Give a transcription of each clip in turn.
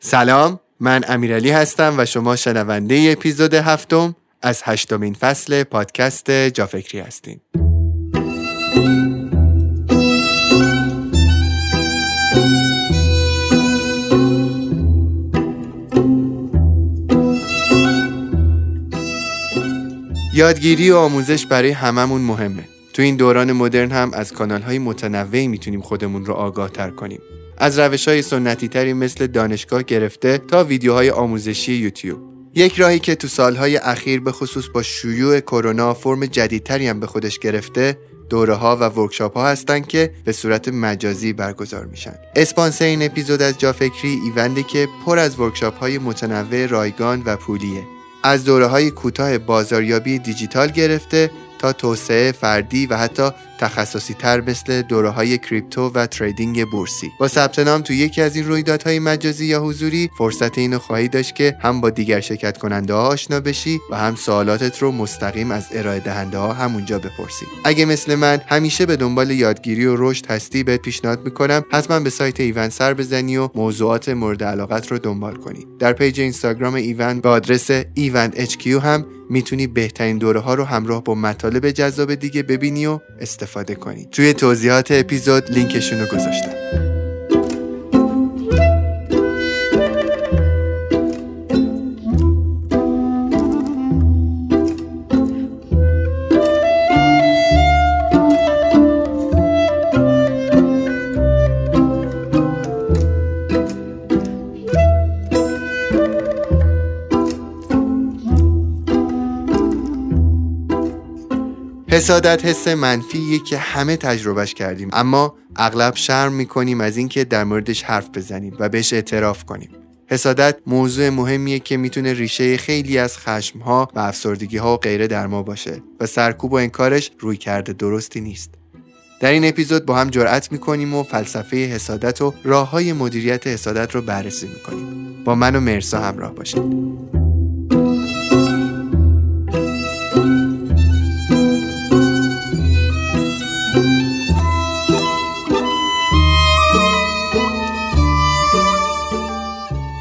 سلام من امیرعلی هستم و شما شنونده اپیزود هفتم از هشتمین فصل پادکست جافکری هستین. یادگیری و آموزش برای هممون مهمه. تو این دوران مدرن هم از کانال های متنوعی می‌تونیم خودمون رو آگاه تر کنیم. از روش های سنتی تری مثل دانشگاه گرفته تا ویدیوهای آموزشی یوتیوب یک راهی که تو سالهای اخیر به خصوص با شیوع کرونا فرم جدیدتری هم به خودش گرفته دوره ها و ورکشاپ ها هستند که به صورت مجازی برگزار میشن. اسپانسر این اپیزود از جافکری ایونده که پر از ورکشاپ های متنوع رایگان و پولیه. از دوره های کوتاه بازاریابی دیجیتال گرفته تا توسعه فردی و حتی تخصصی تر مثل دوره های crypto و trading بورسی. با ثبت نام تو یکی از این رویدادهای مجازی یا حضوری فرصت اینو خواهی داشت که هم با دیگر شرکت کننده ها آشنا بشی و هم سوالاتت رو مستقیم از ارائه دهنده ها همونجا بپرسی. اگه مثل من همیشه به دنبال یادگیری و رشد هستی بهت پیشنهاد می‌کنم حتما به سایت ایوند سر بزنی و موضوعات مورد علاقت رو دنبال کنی. در page اینستاگرام ایوند به آدرس ایوند هم می‌تونی بهترین دوره ها رو همراه با مطالب جذاب دیگه ببینی و استفاده کنی. توی توضیحات اپیزود لینکشون رو گذاشتم. حسادت حس منفیه که همه تجربهش کردیم. اما اغلب شرم می‌کنیم از اینکه در موردش حرف بزنیم و بهش اعتراف کنیم. حسادت موضوع مهمیه که می‌تونه ریشه خیلی از خشمها و افسردگی ها و غیره در ما باشه و سرکوب و انکارش روی کرده درستی نیست. در این اپیزود با هم جرأت می‌کنیم و فلسفه حسادت و راه های مدیریت حسادت رو بررسی می‌کنیم. با من و مرسا همراه باشید.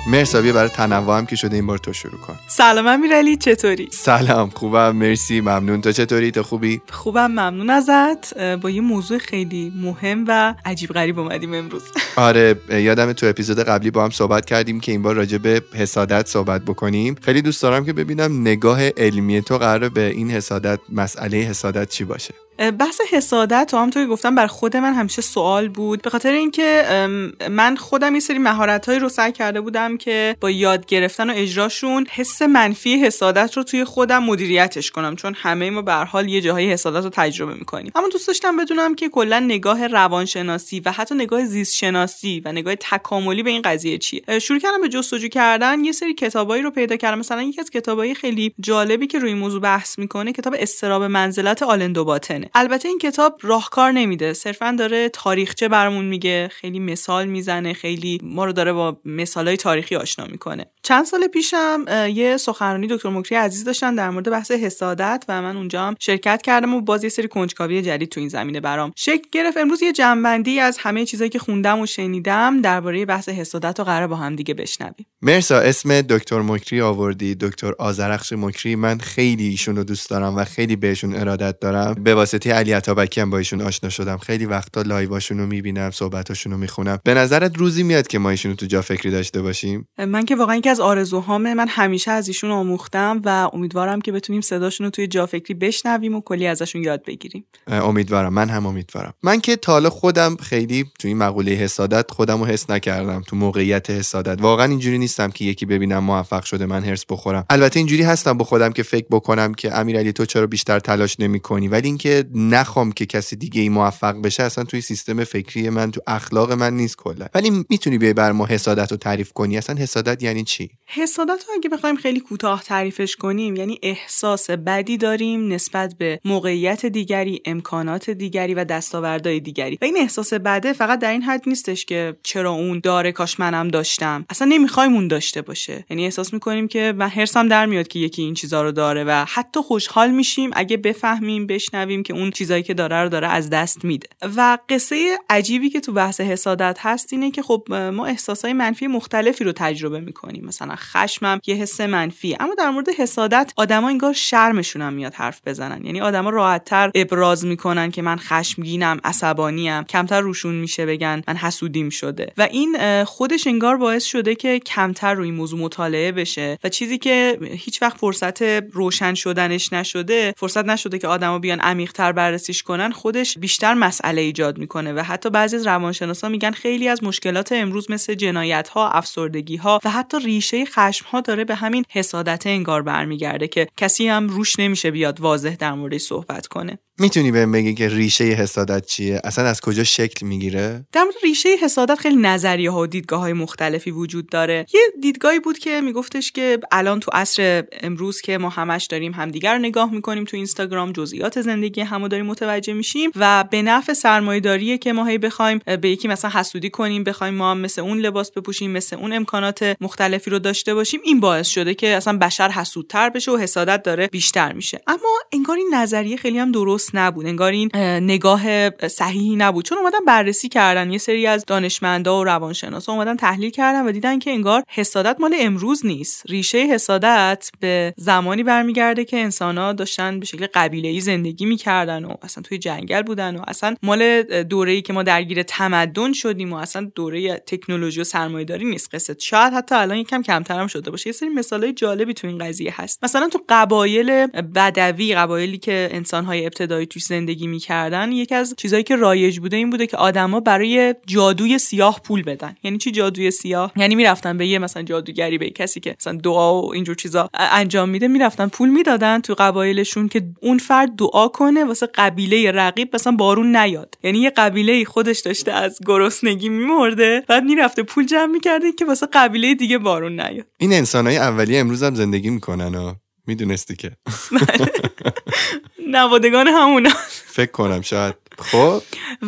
مرسا برای تنوع هم که شده این بار تو شروع کن. سلام امیرعلی چطوری؟ سلام خوبم مرسی ممنون. تو چطوری؟ تو خوبی؟ خوبم ممنون ازت. با یه موضوع خیلی مهم و عجیب غریب اومدیم امروز. آره یادم تو اپیزود قبلی با هم صحبت کردیم که این بار راجع به حسادت صحبت بکنیم. خیلی دوست دارم که ببینم نگاه علمی تو قرار به این حسادت مسئله حسادت چی باشه. بحث حسادت و همونطور که گفتم بر خود من همیشه سوال بود. به خاطر اینکه من خودم یه سری مهارت رو سعی کرده بودم که با یاد گرفتن و اجراشون حس منفی حسادت رو توی خودم مدیریتش کنم. چون همه ما به حال یه جاهای حسادت رو تجربه می‌کنیم. اما دوست داشتم بدونم که کلا نگاه روانشناسی و حتی نگاه زیست شناسی و نگاه تکاملی به این قضیه چیه؟ شروع کردم به جستجو کردن. یه سری کتابایی رو پیدا کردم. مثلا یکی از کتابای خیلی جالبی که روی موضوع بحث می‌کنه کتاب استراب منزلت آلندو البته این کتاب راهکار نمیده. صرفا داره تاریخچه برمون میگه خیلی مثال می‌زنه خیلی ما رو داره با مثالهای تاریخی آشنا می‌کنه. چند سال پیشم یه سخنرانی دکتر مکری عزیز داشتن در مورد بحث حسادت و من اونجا هم شرکت کردم و باز یه سری کنجکاوی جدید تو این زمینه برام شکل گرفت. امروز یه جنبندی از همه چیزایی که خوندم و شنیدم درباره بحث حسادت رو قرار با هم دیگه بشنویم. مرسا اسم دکتر مکری آوردی. دکتر آزرخش مکری. من خیلی ایشون دوست دارم و خیلی بهشون ارادت دارم. به واسطه علی عطابکی هم با ایشون آشنا شدم. خیلی وقتا لایواشون رو می‌بینم صحبتاشون رو می‌خونم. به نظرت روزی میاد که ما ایشون رو تو جا فکری داشته باشیم؟ من که واقعا یکی از آرزوهامه. من همیشه از ایشون آموختم و امیدوارم که بتونیم صداشون رو توی جا فکری بشنویم و کلی ازشون یاد بگیریم. امیدوارم. من هم امیدوارم. من که تالا خودم خیلی تو این مقوله حسادت خودم رو حس نکردم تو موقعیت حسادت. واقعا اینجوری نیستم که یکی ببینم موفق شده من هرس بخورم. البته اینجوری هستم با خودم که فکر بکنم که امیرعلی تو چرا بیشتر تلاش نمی‌کنی؟ ولی اینکه نخوام که کسی دیگه ای موفق بشه اصلا توی سیستم فکری من تو اخلاق من نیست کلا. ولی می‌تونی بیای بر ما حسادت رو تعریف کنی؟ اصلا حسادت یعنی چی؟ حسادت رو اگه بخوایم خیلی کوتاه تعریفش کنیم یعنی احساس بدی داریم نسبت به موقعیت دیگری امکانات دیگری و دستاوردهای دیگری. و این احساس بده فقط در این حد نیستش که چرا اون داره کاش منم داشتم. اصلا نمی‌خوایم خودمون داشته باشه. یعنی احساس می‌کنیم که من حرسم در میاد که یکی این چیزا رو داره و حتی خوشحال میشیم اگه بفهمیم بشنویم که اون چیزایی که داره رو داره از دست میده. و قصه عجیبی که تو بحث حسادت هست اینه که خب ما احساسای منفی مختلفی رو تجربه می‌کنیم. مثلا خشمم یه حس منفی اما در مورد حسادت آدما انگار شرمشون هم میاد حرف بزنن. یعنی آدما راحتتر ابراز می‌کنن که من خشمگینم عصبانیم کمتر روشون میشه بگن من حسودیم شده. و این خودش انگار باعث شده که کمتر روی موضوع مطالعه بشه. و چیزی که هیچ وقت فرصت روشن شدنش نشده فرصت نشده که آدما بیان عمیقتر بررسیش کنن خودش بیشتر مسئله ایجاد می‌کنه و حتی بعضی از روانشناسا میگن خیلی از مشکلات امروز مثل جنایت ها افسردگی ها و حتی ریشه خشم ها داره به همین حسادت انگار برمیگرده که کسی هم روش نمیشه بیاد واضح در موردش صحبت کنه. می‌تونی بهم بگی که ریشه حسادت چیه؟ اصلا از کجا شکل می‌گیره؟ در مورد ریشه حسادت خیلی نظریه ها و دیدگاه های مختلفی وجود داره. یه دیدگاهی بود که میگفتش که الان تو عصر امروز که ما همش داریم همدیگر رو نگاه می‌کنیم تو اینستاگرام جزئیات زندگی همو داریم متوجه میشیم و به نفع سرمایه‌داریه که ما هی بخوایم به یکی مثلا حسودی کنیم بخوایم ما هم مثل اون لباس بپوشیم مثل اون امکانات مختلفی رو داشته باشیم این باعث شده که اصلا بشر حسودتر بشه و حسادت داره بیشتر میشه. اما انگار این نظریه خیلی هم درست نبود. انگار این نگاه صحیحی نبود. چون اومدن بررسی کردن. یه سری از دانشمندا و روانشناسا اومدن تحلیل کردن و دیدن که انگار حسادت مال امروز نیست. ریشه حسادت به زمانی برمیگرده که انسانها داشتن به شکل قبیله زندگی می‌کردن. و اصلا توی جنگل بودن و اصلا مال دوره‌ای که ما درگیر تمدن شدیم و اصلا دوره تکنولوژی و سرمایه‌داری نیست قصه. شاید حتی الان یکم کمتر هم شده باشه. یه سری مثالای جالبی تو این قضیه هست. مثلا تو قبایل بدوی قبایلی که انسان‌های ابتدایی توش زندگی می‌کردن یکی از چیزهایی که رایج بوده این بوده که آدما برای جادوی سیاه پول بدن. یعنی چی جادوی سیاه؟ یعنی می‌رفتن به یه مثلا جادوگری به کسی که مثلا دعا و اینجور چیزا انجام میده می‌رفتن پول می‌دادن تو قبایلشون که اون فرد دعا کنه واسه قبیله رقیب مثلا بارون نیاد. یعنی یه قبیله خودش داشته از گرسنگی میمرده بعد می‌رفته پول جمع می‌کرده که واسه قبیله دیگه بارون نیاد. این انسانهای اولیه امروز هم زندگی می‌کنن و می‌دونستی که. نوادگان همونا. فکر کنم شاید خب.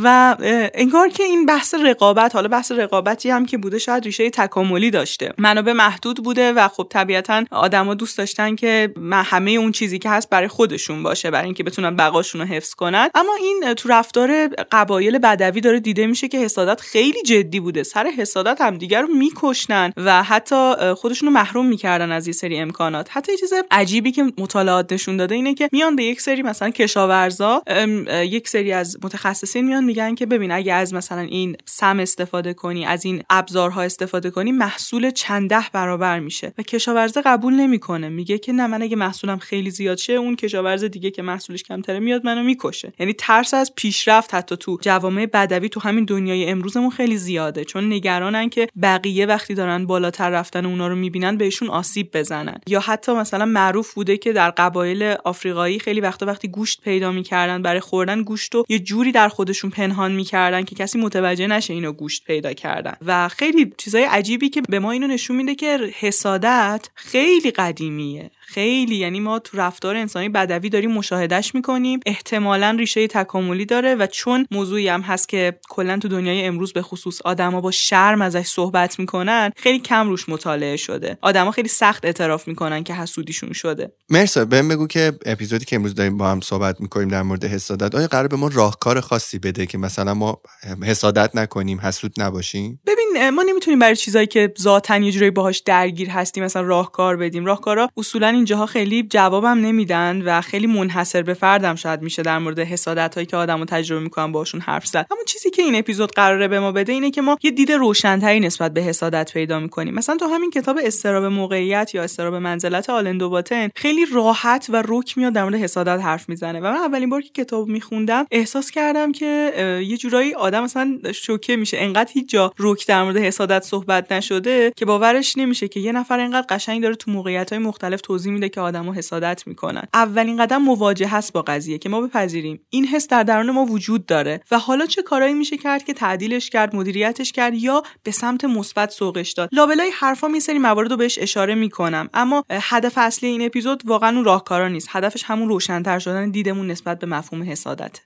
و انگار که این بحث رقابت حالا بحث رقابتی هم که بوده شاید ریشه تکاملی داشته. منابع محدود بوده و خب طبیعتا آدما دوست داشتن که همه اون چیزی که هست برای خودشون باشه برای اینکه بتونن بقاشون رو حفظ کنن. اما این تو رفتار قبایل بدوی داره دیده میشه که حسادت خیلی جدی بوده. سر حسادت هم دیگر رو میکشنن و حتی خودشون رو محروم می‌کردن از یه سری امکانات. حتی یه چیز عجیبی که مطالعات نشون داده اینه که میان به یک سری مثلا کشاورزا یک سری از متخصصین میان میگن که ببین اگه از مثلا این سم استفاده کنی از این ابزارها استفاده کنی محصول چند ده برابر میشه و کشاورزه قبول نمی‌کنه. میگه که نه من اگه محصولم خیلی زیاد شه اون کشاورز دیگه که محصولش کمتره میاد منو می‌کشه. یعنی ترس از پیشرفت حتی تو جوامع بدوی تو همین دنیای امروزمون خیلی زیاده. چون نگرانن که بقیه وقتی دارن بالاتر رفتن اونا رو می‌بینن بهشون آسیب بزنن. یا حتی مثلا معروف بوده که در قبایل آفریقایی خیلی وقتا وقتی گوشت پیدا می‌کردن برای خوردن گوشت و یه جوری در خودشون پنهان می‌کردن که کسی متوجه نشه اینو گوشت پیدا کردن. و خیلی چیزای عجیبی که به ما اینو نشون میده که حسادت خیلی قدیمیه. خیلی یعنی ما تو رفتار انسانی بدوی داریم مشاهدهش می‌کنیم. احتمالا ریشه تکاملی داره و چون موضوعی هم هست که کلا تو دنیای امروز به خصوص آدما با شرم ازش صحبت می‌کنن خیلی کم روش مطالعه شده. آدما خیلی سخت اعتراف می‌کنن که حسودیشون شده. مرسا بهم بگو که اپیزودی که امروز داریم با هم صحبت می‌کنیم در مورد حسادت آیا قرار به ما راهکار خاصی بده که مثلا ما حسادت نکنیم حسود نباشیم؟ ببین ما نمی‌تونیم برای چیزایی که ذاتا یه جوری باهاش درگیر هستیم مثلا راهکار بدیم. راهکارا اصولا اینجاها خیلی جوابم نمیدن و خیلی منحصر به فردم شاید میشه در مورد حسادت هایی که آدمو تجربه می‌کنن باشون حرف زد. اما چیزی که این اپیزود قراره به ما بده اینه که ما یه دید روشنتری نسبت به حسادت پیدا می‌کنیم. مثلا تو همین کتاب استراب موقعیت یا استراب منزلت آلندو باتن خیلی راحت و رک میاد در مورد حسادت حرف می‌زنه. و من اولین بار که کتاب میخوندم احساس کردم که یه جورایی آدم مثلا شوکه میشه. انقدر هیچ جا رک در مورد حسادت صحبت نشده که باورش نمیشه که یه نفر انقدر قشنگ داره تو موقعیت های مختلف توضیح میده که آدمو حسادت می‌کنن. اولین قدم مواجهه هست با قضیه که ما بپذیریم. این حس در درون ما وجود داره و حالا چه کارایی میشه کرد که تعدیلش کرد مدیریتش کرد یا به سمت مثبت سوقش داد. لابلای حرفا می سری موارد رو بهش اشاره می‌کنم. اما هدف اصلی این اپیزود واقعا اون راهکارا نیست. هدفش همون روشنتر شدن دیدمون نسبت به مفهوم حسادت.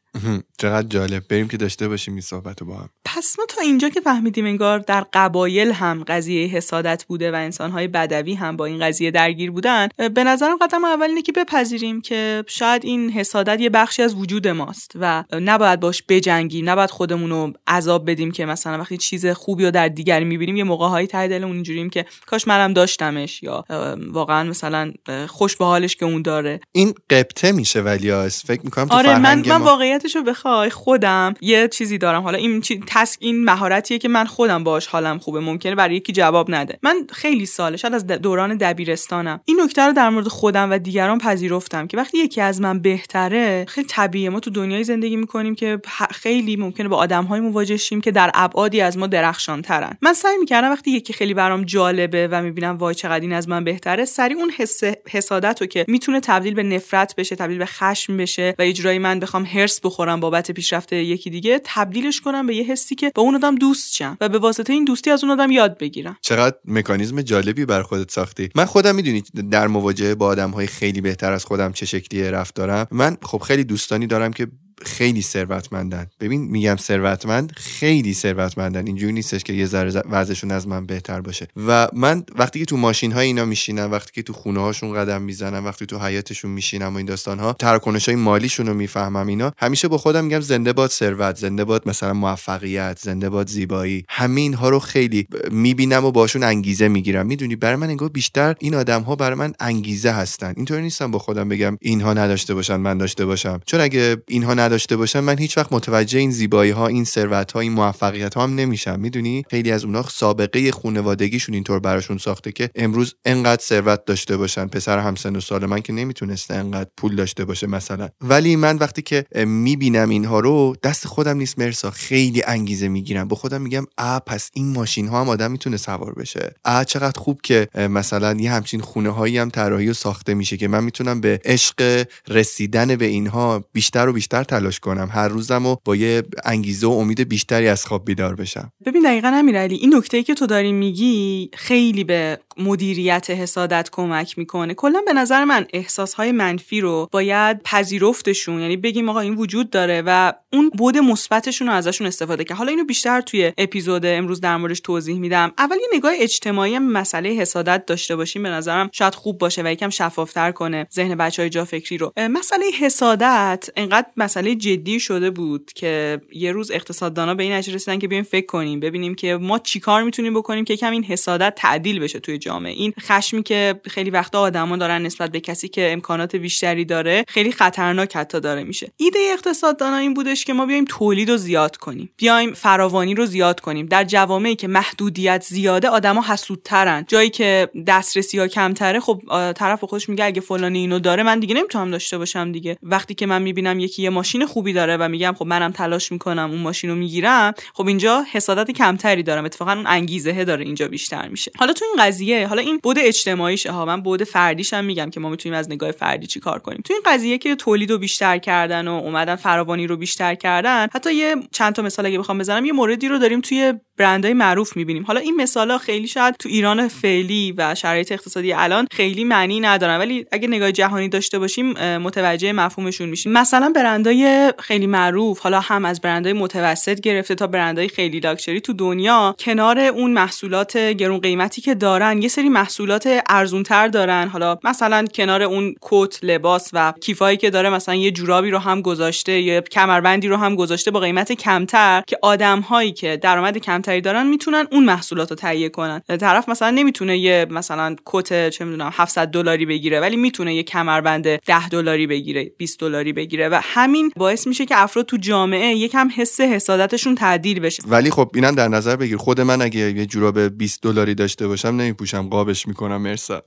چقدر جالب. بریم که داشته باشیم این صحبت با هم. پس ما تا اینجا که فهمیدیم انگار در قبایل هم قضیه حسادت بوده و انسانهای بدوی هم با این قضیه درگیر بودن به نظرم قدم اول اینه که بپذیریم که شاید این حسادت یه بخشی از وجود ماست و نباید باش بجنگیم نباید خودمون رو عذاب بدیم که مثلا وقتی چیز خوبی رو در دیگری می‌بینیم یه موقعهایی ته دلمون اینجوریم که کاش منم داشتمش یا واقعا مثلا خوش به حالش که اون داره. این قبطه میشه ولی فکر می‌کنم تو آره من من واقعیتشو بخوای خودم یه چیزی دارم. حالا این تسک این مهارتیه که من خودم باش حالم خوبه ممکنه برای یکی جواب نده. من خیلی ساله شاید از دوران دبیرستانم. این نکته رو در مورد خودم و دیگران پذیرفتم که وقتی یکی از من بهتره خیلی طبیعیه. ما تو دنیای زندگی می‌کنیم که خیلی ممکنه با آدمهای مواجه شیم که در ابعادی از ما درخشان ترن من سعی می‌کردم وقتی یکی خیلی برام جالبه و می‌بینم وای چقدر این از من بهتره سری اون حس حسادت که می‌تونه تبدیل به نفرت بشه تبدیل به خشم بشه و اجرای من بخوام هرس بخورم بابت پیشرفت یکی دیگه تبدیلش کنم به یه حسی که با اون آدم دوست شم و به واسطه این دوستی از اون آدم یاد بگیرم. چقدر مکانیزم جالبی بر خودت ساختی. من خودم می‌دونی در مواجهه با آدم های خیلی بهتر از خودم چه شکلی رفتارم. من خب خیلی دوستانی دارم که خیلی ثروتمندن. ببین میگم ثروتمند خیلی ثروتمندن. اینجوری نیستش که یه ذره وضعشون از من بهتر باشه. و من وقتی که تو ماشین های اینا میشینم وقتی که تو خونه هاشون قدم می‌زنم وقتی تو حیاتشون میشینم و این داستان ها تراکنش های مالیشون رو می‌فهمم اینا همیشه با خودم میگم زنده باد ثروت زنده باد مثلا موفقیت زنده باد زیبایی. همین ها رو خیلی می‌بینم و باشون انگیزه می‌گیرم. می‌دونی برای من انگار بیشتر این آدم ها برای من انگیزه هستن. اینطوری نیستم با خودم بگم اینها نداشته باشن من داشته باشم. چون اگه اینها باشم من هیچ وقت متوجه این زیبایی ها این ثروت ها این موفقیت ها هم نمیشم. می‌دونی؟ خیلی از اونها سابقه خانوادگیشون اینطور براشون ساخته که امروز انقدر ثروت داشته باشن. پسر همسن و سال من که نمی‌تونسته انقدر پول داشته باشه مثلا. ولی من وقتی که می‌بینم اینها رو دست خودم نیست مرسا. خیلی انگیزه می‌گیرم. با خودم میگم آ پس این ماشین ها هم آدم می‌تونه سوار بشه. آ چقدر خوب که مثلا یه همچین خونه هایی هم طراحی و ساخته میشه که من می‌تونم به عشق رسیدن به اینها بیشتر و بیشتر تلاش کنم. هر روزم و با یه انگیزه و امید بیشتری از خواب بیدار بشم. ببین دقیقا امیرعلی این نکته که تو داری میگی خیلی به مدیریت حسادت کمک می‌کنه. کلا به نظر من احساسهای منفی رو باید پذیرفتشون. یعنی بگیم آقا این وجود داره و اون بود مثبتشون رو ازشون استفاده کرد. حالا اینو بیشتر توی اپیزود امروز در موردش توضیح میدم. اول یه نگاه اجتماعی مسئله حسادت داشته باشیم. به نظرم شاید خوب باشه و یکم شفافتر کنه ذهن بچه های جا فکری رو مسئله حسادت انقدر مسئله جدی شده بود که یه روز اقتصاددانا به این نتیجه رسیدن که بیایم فکر کنیم ببینیم که ما چیکار می‌تونیم بکنیم که کم این حسادت تعدیل بشه توی جامعه. این خشمی که خیلی وقتا آدما دارن نسبت به کسی که امکانات بیشتری داره خیلی خطرناک حتی داره میشه. ایده اقتصاددانا این بودش که ما بیایم تولید رو زیاد کنیم. بیایم فراوانی رو زیاد کنیم. در جوامعی که محدودیت زیاده آدما حسودترن. جایی که دسترسی ها کمتره خب طرف خودش میگه اگه فلانی اینو داره من دیگه نمی‌تونم داشته باشم دیگه. وقتی که من می‌بینم یکی یه ماشین خوبی داره و میگم خب منم تلاش می‌کنم اون ماشین رو می‌گیرم خب اینجا حسادت کمتری دارم. اتفاقا اون انگیزه داره اینجا بیشتر میشه. حالا تو این قضیه حالا این بود اجتماعیشه ها. من بود فردیش هم میگم که ما می‌تونیم از نگاه فردی چی کار کنیم. تو این قضیه که تولید رو بیشتر کردن و اومدن فراوانی رو بیشتر کردن حتی یه چند تا مثال اگه بخوام بزنم یه موردی رو داریم توی برندهای معروف می‌بینیم. حالا این مثالا خیلی شاید تو ایران فعلی و شرایط اقتصادی الان خیلی معنی ندارن. ولی اگه نگاه جهانی داشته باشیم متوجه مفهومشون میشیم. مثلا برندهای خیلی معروف حالا هم از برندهای متوسط گرفته تا برندهای خیلی لاکچری تو دنیا کنار اون محصولات گرون قیمتی که دارن یه سری محصولات ارزونتر دارن. حالا مثلا کنار اون کت لباس و کیفایی که داره مثلا یه جورابی رو هم گذاشته یه کمربندی رو هم گذاشته با قیمت کمتر که آدمهایی که درآمد کمتری دارن می‌تونن اون محصولات رو تهیه کنن. طرف مثلا نمی‌تونه یه مثلا کت چه می‌دونم 700 دلاری بگیره ولی می‌تونه یه کمربند 10 دلاری بگیره 20 دلاری بگیره و همین باعث میشه که افراد تو جامعه یکم حس حسادتشون تعدیل بشه. ولی خب اینم در نظر بگیر. خود من اگه یه جوراب 20 دلاری داشته باشم نمیپوشم. قابش می‌کنم مرسا.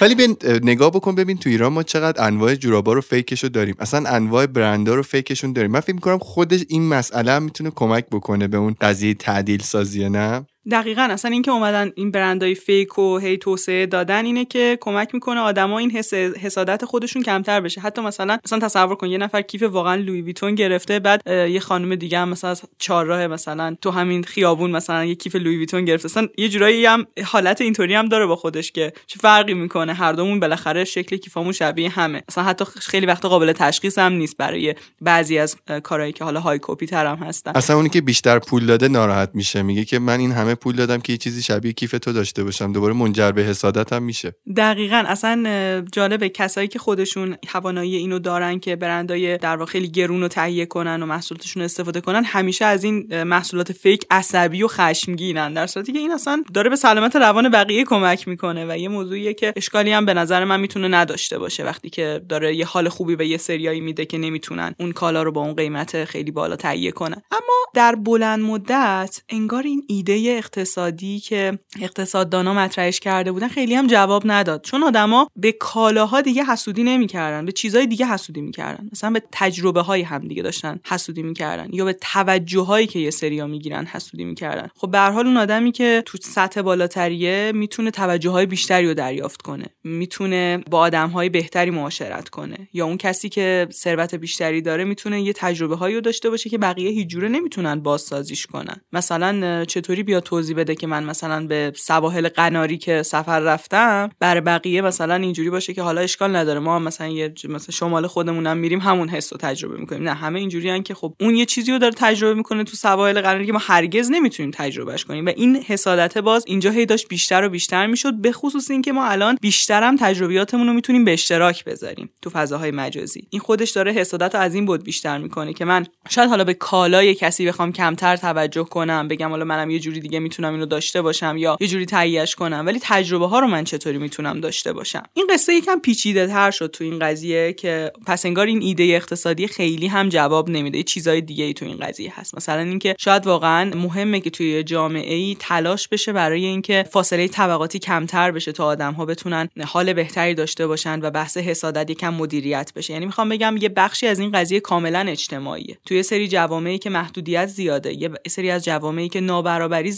ولی ببین نگاه بکن ببین تو ایران ما چقدر انواع جورابا رو فیکشو داریم. اصلا انواع برندا رو فیکشون داریم. من فکر می‌کنم خودش این مسئله می‌تونه کمک بکنه به اون قضیه تعدیل سازیه نه؟ دقیقا اصلا اینکه اومدن این برندهای فیک و هی توسعه دادن اینه که کمک می‌کنه آدما این حس حسادت خودشون کمتر بشه. حتی مثلا مثلا تصور کن یه نفر کیف واقعا لوی ویتون گرفته بعد یه خانم دیگه هم مثلا از چهارراه مثلا تو همین خیابون مثلا یه کیف لوی ویتون گرفته. اصلا یه جورایی هم حالت اینطوری هم داره با خودش که چه فرقی می‌کنه؟ هر دومون بالاخره شکل کیفامون شبیه همه. اصلا حتی خیلی وقت قابل تشخیص هم نیست برای بعضی از کارهایی که حالا های کپی تر هستن. اصلا اونی که بیشتر پول داده ناراحت میشه. میگه که من این همه پول دادم که یه چیزی شبیه کیف تو داشته باشم. دوباره منجر به حسادت هم میشه. دقیقا اصلا جالبه. کسایی که خودشون توانایی اینو دارن که برندای در واقع خیلی گرون رو تهیه کنن و محصولاتشون استفاده کنن همیشه از این محصولات فیک عصبی و خشمگینن. در صورتی که این اصلا داره به سلامت روان بقیه کمک می‌کنه و یه موضوعیه که اشکالی هم به نظر من می‌تونه نداشته باشه. وقتی که داره یه حال خوبی به یه سریایی میده که نمی‌تونن اون کالا رو با اون قیمت خیلی بالا تهیه کنن. اما در بلند مدت انگار این ایده اقتصادی که اقتصاددانا مطرحش کرده بودن خیلی هم جواب نداد. چون آدما به کالاها دیگه حسودی نمی‌کردن به چیزهای دیگه حسودی می‌کردن. مثلا به تجربه های هم دیگه داشتن حسودی می‌کردن یا به توجه هایی که یه سریا می‌گیرن حسودی می‌کردن. خب به هر حال اون آدمی که تو سطح بالاتریه می‌تونه توجه های بیشتری رو دریافت کنه. می‌تونه با آدم های بهتری معاشرت کنه. یا اون کسی که ثروت بیشتری داره می‌تونه یه تجربه هایی رو داشته باشه که بقیه هیچ جوره نمی‌تونن بازسازیش کنن. مثلا چطوری بیا توضیح بده که من مثلا به سواحل قناری که سفر رفتم بر بقیه مثلا اینجوری باشه که حالا اشکال نداره. ما مثلا یه مثلا شمال خودمونم میریم همون حس رو تجربه می‌کنیم. نه همه اینجوریان که خب اون یه چیزی رو داره تجربه می‌کنه تو سواحل قناری که ما هرگز نمی‌تونیم تجربهش کنیم. و این حسادت باز اینجا هی داشت بیشتر و بیشتر می‌شد به خصوص اینکه ما الان بیشترم تجربیاتمون رو می‌تونیم به اشتراک بذاریم تو فضاهای مجازی. این خودش داره حسادت از این بود بیشتر می‌کنه که من شاید حالا به کالای کسی بخوام کمتر توجه کنم بگم حالا منم یه جوری دیگه می‌تونم اینو داشته باشم یا یه جوری تهیهش کنم ولی تجربه ها رو من چطوری می‌تونم داشته باشم؟ این قصه یکم پیچیده تر شد تو این قضیه که پس انگار این ایده اقتصادی خیلی هم جواب نمیده چیزای دیگه ای تو این قضیه هست. مثلا اینکه شاید واقعا مهمه که توی جامعه ای تلاش بشه برای اینکه فاصله طبقاتی کمتر بشه تا آدم ها بتونن حال بهتری داشته باشن و بحث حسادت یکم مدیریت بشه. یعنی می‌خوام بگم یه بخشی از این قضیه کاملا اجتماعیه. توی سری جوامعی که محدودیت زیاده یه سری از جوامعی که نابرابری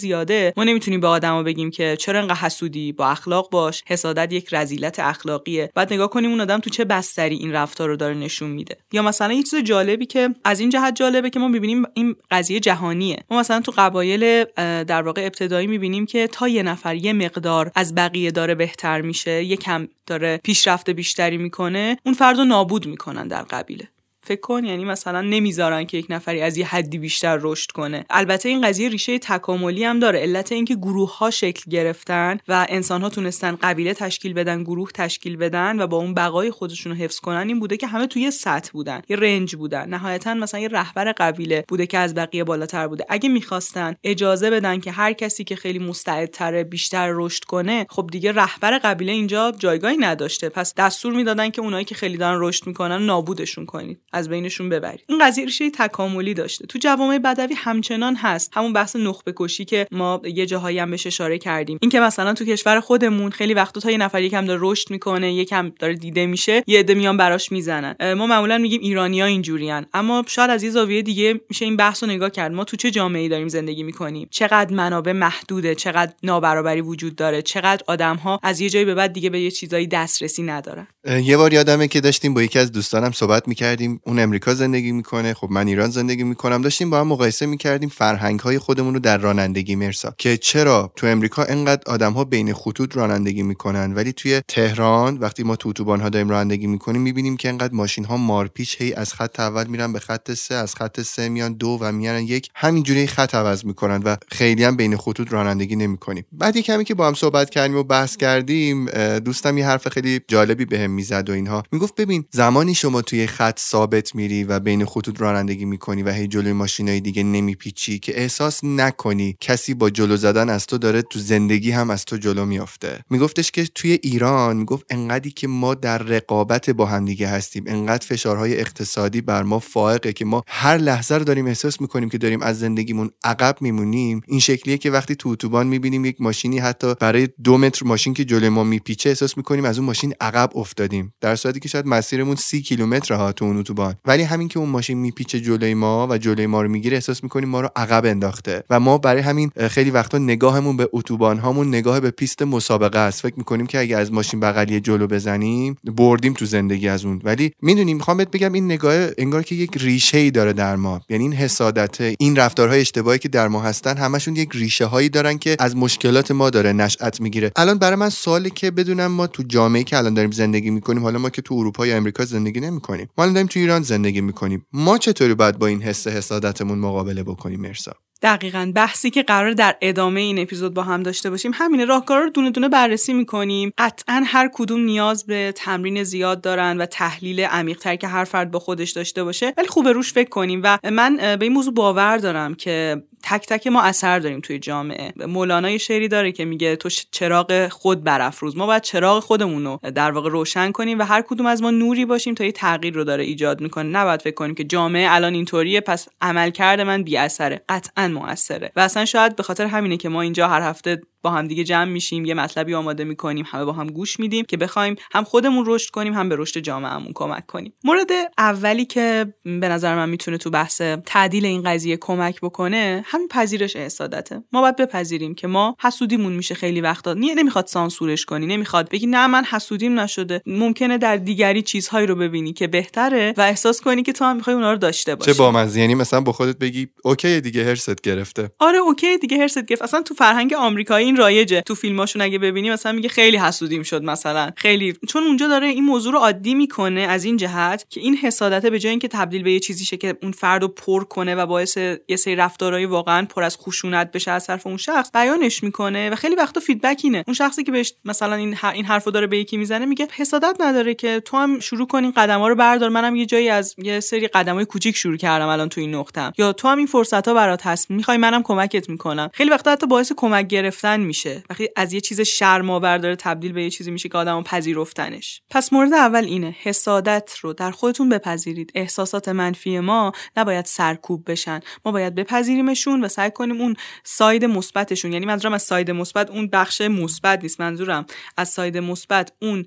ما نمی‌تونیم به آدما بگیم که چرا انقدر حسودی با اخلاق باش. حسادت یک رذیلت اخلاقیه. بعد نگاه کنیم اون آدم تو چه بستری این رفتار رو داره نشون میده. یا مثلا یه چیز جالبی که از این جهت جالبه که ما می‌بینیم این قضیه جهانیه. ما مثلا تو قبایل در واقع ابتدایی می‌بینیم که تا یه نفر یه مقدار از بقیه داره بهتر میشه یکم داره پیشرفت بیشتری می‌کنه اون فرد رو نابود می‌کنن در قبیله. فکر کن یعنی مثلا نمی‌ذارن که یک نفری از یه حدی بیشتر رشد کنه. البته این قضیه ریشه تکاملی هم داره علت اینکه گروه ها شکل گرفتن و انسان ها تونستن قبیله تشکیل بدن گروه تشکیل بدن و با اون بقای خودشون رو حفظ کنن این بوده که همه توی سطح بودن یه رنج بودن. نهایتا مثلا یه رهبر قبیله بوده که از بقیه بالاتر بوده. اگه می‌خواستن اجازه بدن که هر کسی که خیلی مستعدتره بیشتر رشد کنه خب دیگه رهبر قبیله اینجا جایگاهی نداشته. پس دستور می‌دادن که اونایی که خیلی دارن رشد می‌کنن نابودشون کنید. از بینشون ببرید. این قضیه ریشه تکاملی داشته. تو جوامع بدوی همچنان هست. همون بحث نخبه کشی که ما یه جاهایی هم بهش اشاره کردیم. اینکه مثلا تو کشور خودمون خیلی وقتا تا یه نفر یکم داره رشد می‌کنه یکم داره دیده میشه یه عده میان براش می‌زنن. ما معمولا میگیم ایرانیا اینجورین. اما شاید از یه زاویه دیگه میشه این بحث رو نگاه کرد. ما تو چه جامعه‌ای داریم زندگی می‌کنیم؟ چقدر منابع محدوده؟ چقدر نابرابری وجود داره؟ چقدر آدم ها از یه جایی به بعد دیگه به یه چیزایی دسترسی ندارن؟ یه بار یادمه که داشتیم با یکی از دوستانم صحبت می‌کردیم. اون امریکا زندگی می‌کنه. خب من ایران زندگی می‌کنم. داشتیم با هم مقایسه می‌کردیم فرهنگ های خودمون رو در رانندگی مرسا. که چرا؟ تو امریکا انقدر آدم ها بین خطوط رانندگی می‌کنن ولی توی تهران وقتی ما تو اتوبان ها داریم رانندگی می‌کنیم می‌بینیم که انقدر ماشین ها مارپیچ هی از خط اول میرن به خط سه از خط سه میان دو و میان یک. همینجوری خط عوض می‌کنن و خیلی هم بین خطوط رانندگی نمی‌کنیم. بعد کمی که با هم صحبت کردیم و بحث کردیم دوستم یه حرف خیلی جالبی بهم به می‌زد و اینها. می‌گفت ببین زمانی شما توی خط ثابت میری و بین خطوط رانندگی می‌کنی و هی جلوی ماشینای دیگه نمیپیچی که احساس نکنی کسی با جلو زدن از تو داره تو زندگی هم از تو جلو میافته. میگفتش که توی ایران می‌گفت انقدری که ما در رقابت با هم دیگه هستیم انقدر فشارهای اقتصادی بر ما فائقه که ما هر لحظه رو داریم احساس می‌کنیم که داریم از زندگیمون عقب میمونیم. این شکلیه که وقتی تو اتوبان می‌بینیم یک ماشینی حتی برای دو متر ماشین که جلوی ما میپیچه احساس می‌کنیم از اون ماشین عقب افتادیم. در صورتی که شاید مسیرمون سی کیلومتر ها تو اون اتوبان ولی همین که اون ماشین میپیچه جلوی ما و جلوی ما رو می‌گیره احساس می‌کنیم ما رو عقب انداخته و ما برای همین خیلی وقتا نگاهمون به اتوبان هامون نگاه به پیست مسابقه است. فکر می‌کنیم که اگه از ماشین بغلی جلو بزنیم بردیم تو زندگی از اون. ولی می‌دونیم می‌خوام بهت بگم این نگاه انگار که یک ریشه ای داره در ما. یعنی این حسادت این رفتارهای اشتباهی که در ما هستن همشون یک ریشه هایی دارن که از مشکلات ما داره نشأت می‌گیره. الان برای من سوالی که بدونم ما تو جامعه که الان داریم زندگی می‌کنیم حالا ما که تو اروپا یا امریکا زندگی نمی‌کنیم ما الان داریم تو ایران زندگی می‌کنیم. ما چطوری باید با این حس حسادتمون مقابله بکنیم مرسا؟ دقیقا. بحثی که قرار در ادامه این اپیزود با هم داشته باشیم همین راهکارا رو دونه دونه بررسی می‌کنیم. قطعا هر کدوم نیاز به تمرین زیاد دارن و تحلیل عمیقتر که هر فرد با خودش داشته باشه. ولی خوب روش فکر کنیم و من به این موضوع باور دارم که تک تک ما اثر داریم توی جامعه. مولانا یه شعری داره که میگه تو چراغ خود برافروز. ما باید چراغ خودمون رو در واقع روشن کنیم و هر کدوم از ما نوری باشیم تا یه تغییر رو داره ایجاد می‌کنه. نباید فکر کنیم که جامعه الان اینطوریه پس عملکرد من بی اثره قطعا موثره. و اصلا شاید به خاطر همینه که ما اینجا هر هفته با هم دیگه جمع میشیم یه مطلبی آماده می‌کنیم همه با هم گوش میدیم که بخوایم هم خودمون رشد کنیم هم به رشد جامعهمون کمک کنیم. مورد اولی که به نظر من می‌تونه تو بحث تعدیل این قضیه کمک بکنه همین پذیرش حسادته ما باید بپذیریم که ما حسودیمون میشه خیلی وقتا. نه نمی‌خواد سانسورش کنی نمی‌خواد بگی نه من حسودیم نشده. ممکنه در دیگری چیزهایی رو ببینی که بهتره و احساس کنی که تو هم می‌خوای اونا رو داشته باشی. چه بامزه. یعنی مثلا با خودت بگی okay دیگه حرصت گرفته. آره okay دیگه حرصت گرفت. اصلا تو فرهنگ آمریکایی این رایجه. تو فیلماشون اگه ببینی مثلا میگه خیلی حسودیم شد مثلا. خیلی. چون اونجا داره این موضوع رو عادی می‌کنه از این جهت که این حسادته به جای اینکه تبدیل به یه چیزی شه که اون فرد رو پر کنه و باعث یه سری رفتارهای واقعا پر از خشونت بشه از طرف اون شخص بیانش می‌کنه و خیلی وقتا فیدبک اینه. اون شخصی که بهش مثلا این این حرفو داره به یکی می‌زنه میگه حسادت نداره که تو هم شروع کنین قدما رو بردار. منم یه جایی از یه سری قدمای کوچیک شروع کردم الان تو این نقطه یا تو هم این فرصت ها برات هست. می‌خوای منم کمکت می‌کنم. خیلی وقتا حتی باعث کمک گرفتن میشه. وقتی از یه چیز شرم‌آور داره تبدیل به یه چیزی میشه که آدمو پذیرفتنش. پس مورد اول اینه حسادت رو در خودتون بپذیرید. احساسات منفی ما نباید سرکوب بشن. ما باید بپذیریمشون و سعی کنیم اون side مثبتشون یعنی منظورم از side مثبت اون بخش مثبت نیست منظورم از ساید مثبت اون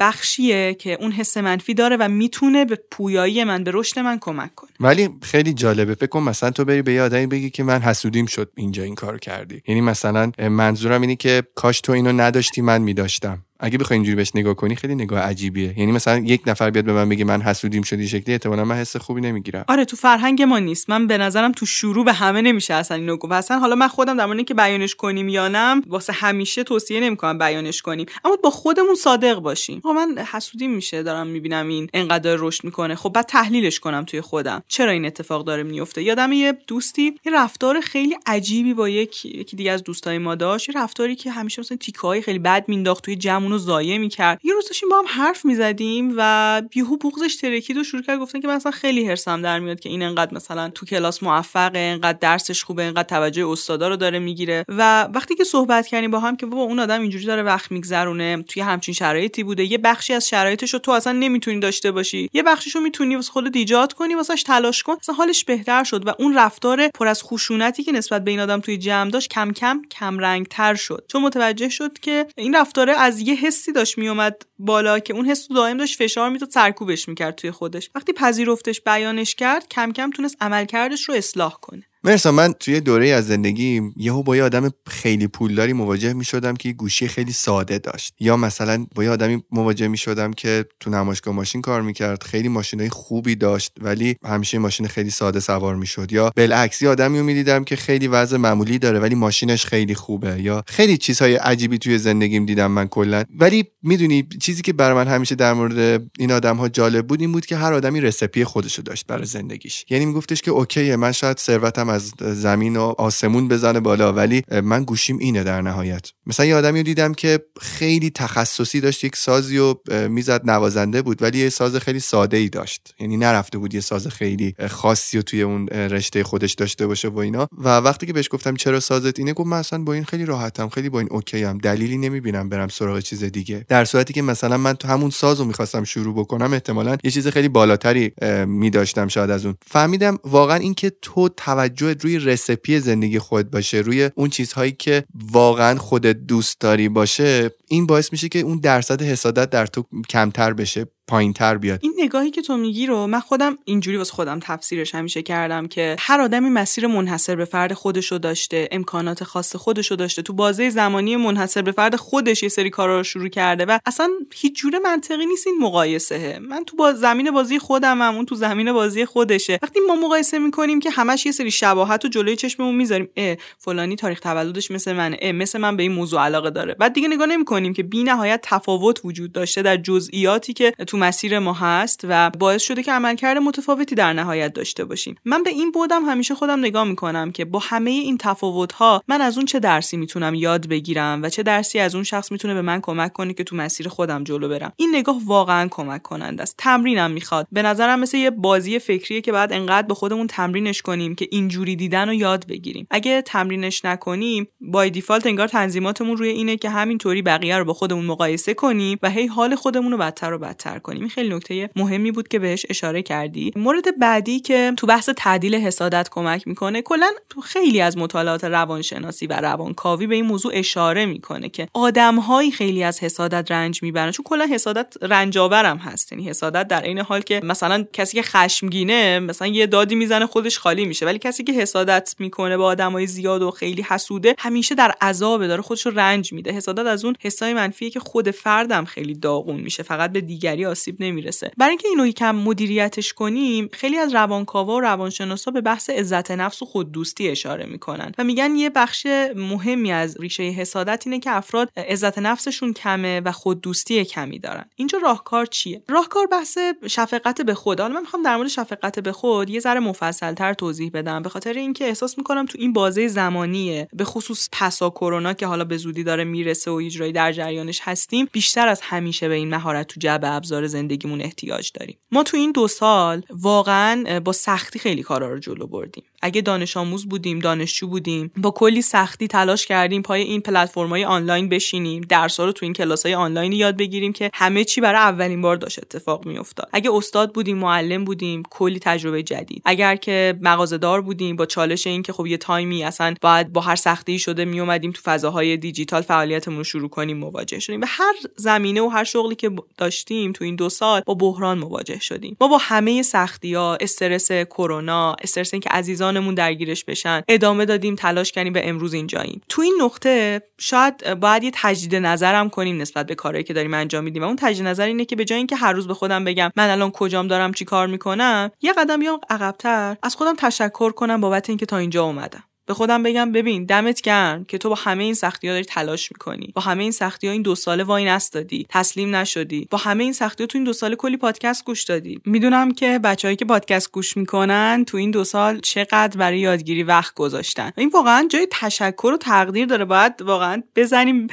بخشیه که اون حس منفی داره و می‌تونه به پویایی من به رشد من کمک کنه. ولی خیلی جالبه. فکر کن مثلا تو بری به یه آدمی بگی که من حسودیم شد اینجا این کار کردی. یعنی مثلا منظورم اینه که کاش تو اینو نداشتی من میداشتم. اگه بخوای اینجوری بهش نگاه کنی خیلی نگاه عجیبیه. یعنی مثلا یک نفر بیاد به من بگه من حسودیم شدی شکلی احتمالاً من حس خوبی نمی‌گیرم. آره تو فرهنگ ما نیست. من به نظرم تو شروع به همه نمیشه اصلا اینو گفت. اصلا حالا من خودم در مورد که بیانش کنیم یا نه واسه همیشه توصیه نمی‌کنم بیانش کنیم. اما با خودمون صادق باشیم. خب من حسودیم میشه دارم می‌بینم این انقدر رشد می‌کنه. خب بعد تحلیلش کنم توی خودم. چرا این اتفاق داره میفته یادم یه دوستی یه رفتار خیلی عجیبی با یک یکی دیگه از دوستای ما داشت. رفتاری که همیشه مثلا تیکای خیلی بد مینداخت توی جمعونو زایه می‌کرد. یه روز داشتیم با هم حرف می‌زدیم و بیهو بغزش ترکید و شروع کرد گفتن که مثلا خیلی هرسم در میاد که این انقدر مثلا تو کلاس موفقه انقدر درسش خوبه انقدر توجه استادا رو داره می‌گیره. و وقتی که صحبت کردیم با هم که بابا اون آدم اینجوری داره وقت میگذرونه توی همچین شرایطی بوده یه بخشی از شرایطش رو تو اصلا نمی‌تونی داشته باشی. یه بخشش رو می‌تونی واسه خودت ایجاد کنی واسش تلاش کن. اصلا حالش بهتر شد و اون رفتار پر از خشونتی که نسبت به این آدم توی جمع داشت کم کم کم رنگ شد. چون متوجه شد که این رفتاره از یه حسی داشت میومد بالا که اون حس دائم داشت فشار می‌داد سرکوبش می‌کرد توی خودش. وقتی پذیرفتش بیانش کرد کم کم تونست عملکردش رو اصلاح کنه. مرسا من توی دوره از زندگی یهو با یه آدم خیلی پولداری مواجه می شدم که گوشی خیلی ساده داشت. یا مثلا با یه آدمی مواجه می شدم که تو نمایشگاه ماشین کار می‌کرد خیلی ماشینای خوبی داشت ولی همیشه ماشین خیلی ساده سوار می‌شد. یا بالعکس یه آدمی رو می‌دیدم که خیلی وضع معمولی داره ولی ماشینش خیلی خوبه. یا خیلی چیزهای عجیبی توی زندگیم دیدم من کلا. ولی می‌دونی چیزی که برای من همیشه در مورد این آدم ها جالب بود این بود که هر آدمی recipe خودشو داشت برای زندگیش. یعنی میگفتش که okay من شاید ثروتم از زمین و آسمون بزنه بالا ولی من گوشیم اینه در نهایت. مثلا یه آدمی رو دیدم که خیلی تخصصی داشت یک سازی و می‌زد نوازنده بود ولی یه ساز خیلی ساده ای داشت. یعنی نرفته بود یه ساز خیلی خاصی و توی اون رشته خودش داشته باشه و اینا. و وقتی که بهش گفتم چرا سازت اینه گفت من اصلا با این خیلی راحتم خیلی با این okay ام دلیلی نمی‌بینم برم سراغ چیز دیگه. در صورتی که من تو همون سازو می‌خواستم شروع بکنم احتمالا یه چیز خیلی بالاتری میداشتم شاید از اون. فهمیدم واقعا اینکه تو توجه روی رسپی زندگی خود باشه روی اون چیزهایی که واقعا خودت دوست داری باشه این باعث میشه که اون درصد حسادت در تو کمتر بشه. پایین تر بیاد. این نگاهی که تو میگی رو من خودم اینجوری واسه خودم تفسیرش همیشه کردم که هر آدمی مسیر منحصر به فرد خودشو داشته امکانات خاص خودشو داشته تو بازه زمانی منحصر به فرد خودش یه سری کارا رو شروع کرده و اصلا هیچ جوره منطقی نیست این مقایسه. من تو با زمین بازی خودمم اون تو زمین بازی خودشه. وقتی ما مقایسه می‌کنیم که همش یه سری شباهت و جلوی چشممون می‌ذاریم. اه فلانی تاریخ تولدش مثل منه. اه مثل من به این موضوع علاقه داره. بعد دیگه نگاه نمی‌کنیم که بی نهایت تفاوت وجود داشته در جزئیاتی که تو مسیر ما هست و باعث شده که عملکرد متفاوتی در نهایت داشته باشیم. من به این بودم همیشه خودم نگاه می‌کنم که با همه این تفاوت ها من از اون چه درسی می‌تونم یاد بگیرم و چه درسی از اون شخص می‌تونه به من کمک کنه که تو مسیر خودم جلو برم. این نگاه واقعا کمک کننده است. تمرینم می‌خواد. به نظرم مثل یه بازی فکریه که بعد انقدر به خودمون تمرینش کنیم که اینجوری دیدن رو یاد بگیریم. اگه تمرینش نکنیم بای دیفالت انگار تنظیماتمون روی اینه که همینطوری بقیه رو با خودمون مقایسه کنیم و هی حال خودمون رو بدتر و بدتر کنیم. این خیلی نکته مهمی بود که بهش اشاره کردی. مورد بعدی که تو بحث تعدیل حسادت کمک می‌کنه کلا تو خیلی از مطالعات روانشناسی و روانکاوی به این موضوع اشاره می‌کنه که آدمهایی خیلی از حسادت رنج می‌برن. چون کلا حسادت رنجاورم هست. یعنی حسادت در این حال که مثلا کسی که خشمگینه مثلا یه دادی می‌زنه خودش خالی میشه. ولی کسی که حسادت می‌کنه با آدمای زیاد و خیلی حسوده همیشه در عذاب داره خودش رو رنج میده. حسادت از اون حسای منفیه که خود فردم خیلی داغون میشه. فقط به دیگری آسیب نمی‌رسه. برای اینکه اینو یکم مدیریتش کنیم خیلی از روانکاوا و روانشناسا به بحث عزت نفس و خوددوستی اشاره می‌کنن و میگن یه بخش مهمی از ریشه حسادت اینه که افراد عزت نفسشون کمه و خوددوستی کمی دارن. اینجا راهکار چیه؟ راهکار بحث شفقت به خود. حالا من می‌خوام در مورد شفقت به خود یه ذره مفصلتر توضیح بدم به خاطر اینکه احساس می‌کنم تو این بازه زمانیه به خصوص پسا کرونا که حالا به زودی داره می‌رسه و اجرایی در جریانش هستیم بیشتر از همیشه به این مهارت تو جبه ابزار زندگیمون احتیاج داریم. ما تو این دو سال واقعا با سختی خیلی کارا رو جلو بردیم. اگه دانش آموز بودیم دانشجو بودیم با کلی سختی تلاش کردیم پای این پلتفرم‌های آنلاین بشینیم درس‌ها رو تو این کلاس‌های آنلاین یاد بگیریم که همه چی برای اولین بار داشت اتفاق میافتاد. اگه استاد بودیم معلم بودیم کلی تجربه جدید. اگر که مغازه‌دار بودیم با چالش این که خب یه تایمی اصلا باید با هر سختی شده می اومدیم تو فضاهای دیجیتال فعالیتمون رو شروع کنیم مواجه شدیم. و هر زمینه و هر شغلی که داشتیم تو این دو سال با بحران مواجه شدیم. ما با همه سختی ها استرس کرونا استرس اینکه عزیزانمون درگیرش بشن. ادامه دادیم تلاش کردیم به امروز اینجاییم. تو این نقطه شاید باید یه تجدید نظرم کنیم نسبت به کارهایی که داریم انجام میدیم. و اون تجدید نظر اینه که به جای اینکه هر روز به خودم بگم من الان کجام دارم چی کار می‌کنم یه قدم یا عقبتر از خودم تشکر کنم بابت اینکه تا اینجا اومدم. به خودم بگم ببین دمت گرم که تو با همه این سختی ها داری تلاش می‌کنی. با همه این سختی ها این دو ساله وای نستادی تسلیم نشدی. با همه این سختی ها تو این دو سال کلی پادکست گوش دادی. می‌دونم که بچههایی که پادکست گوش می‌کنن تو این دو سال چقدر برای یادگیری وقت گذاشتن. این واقعا جای تشکر و تقدیر داره. باید واقعا بزنیم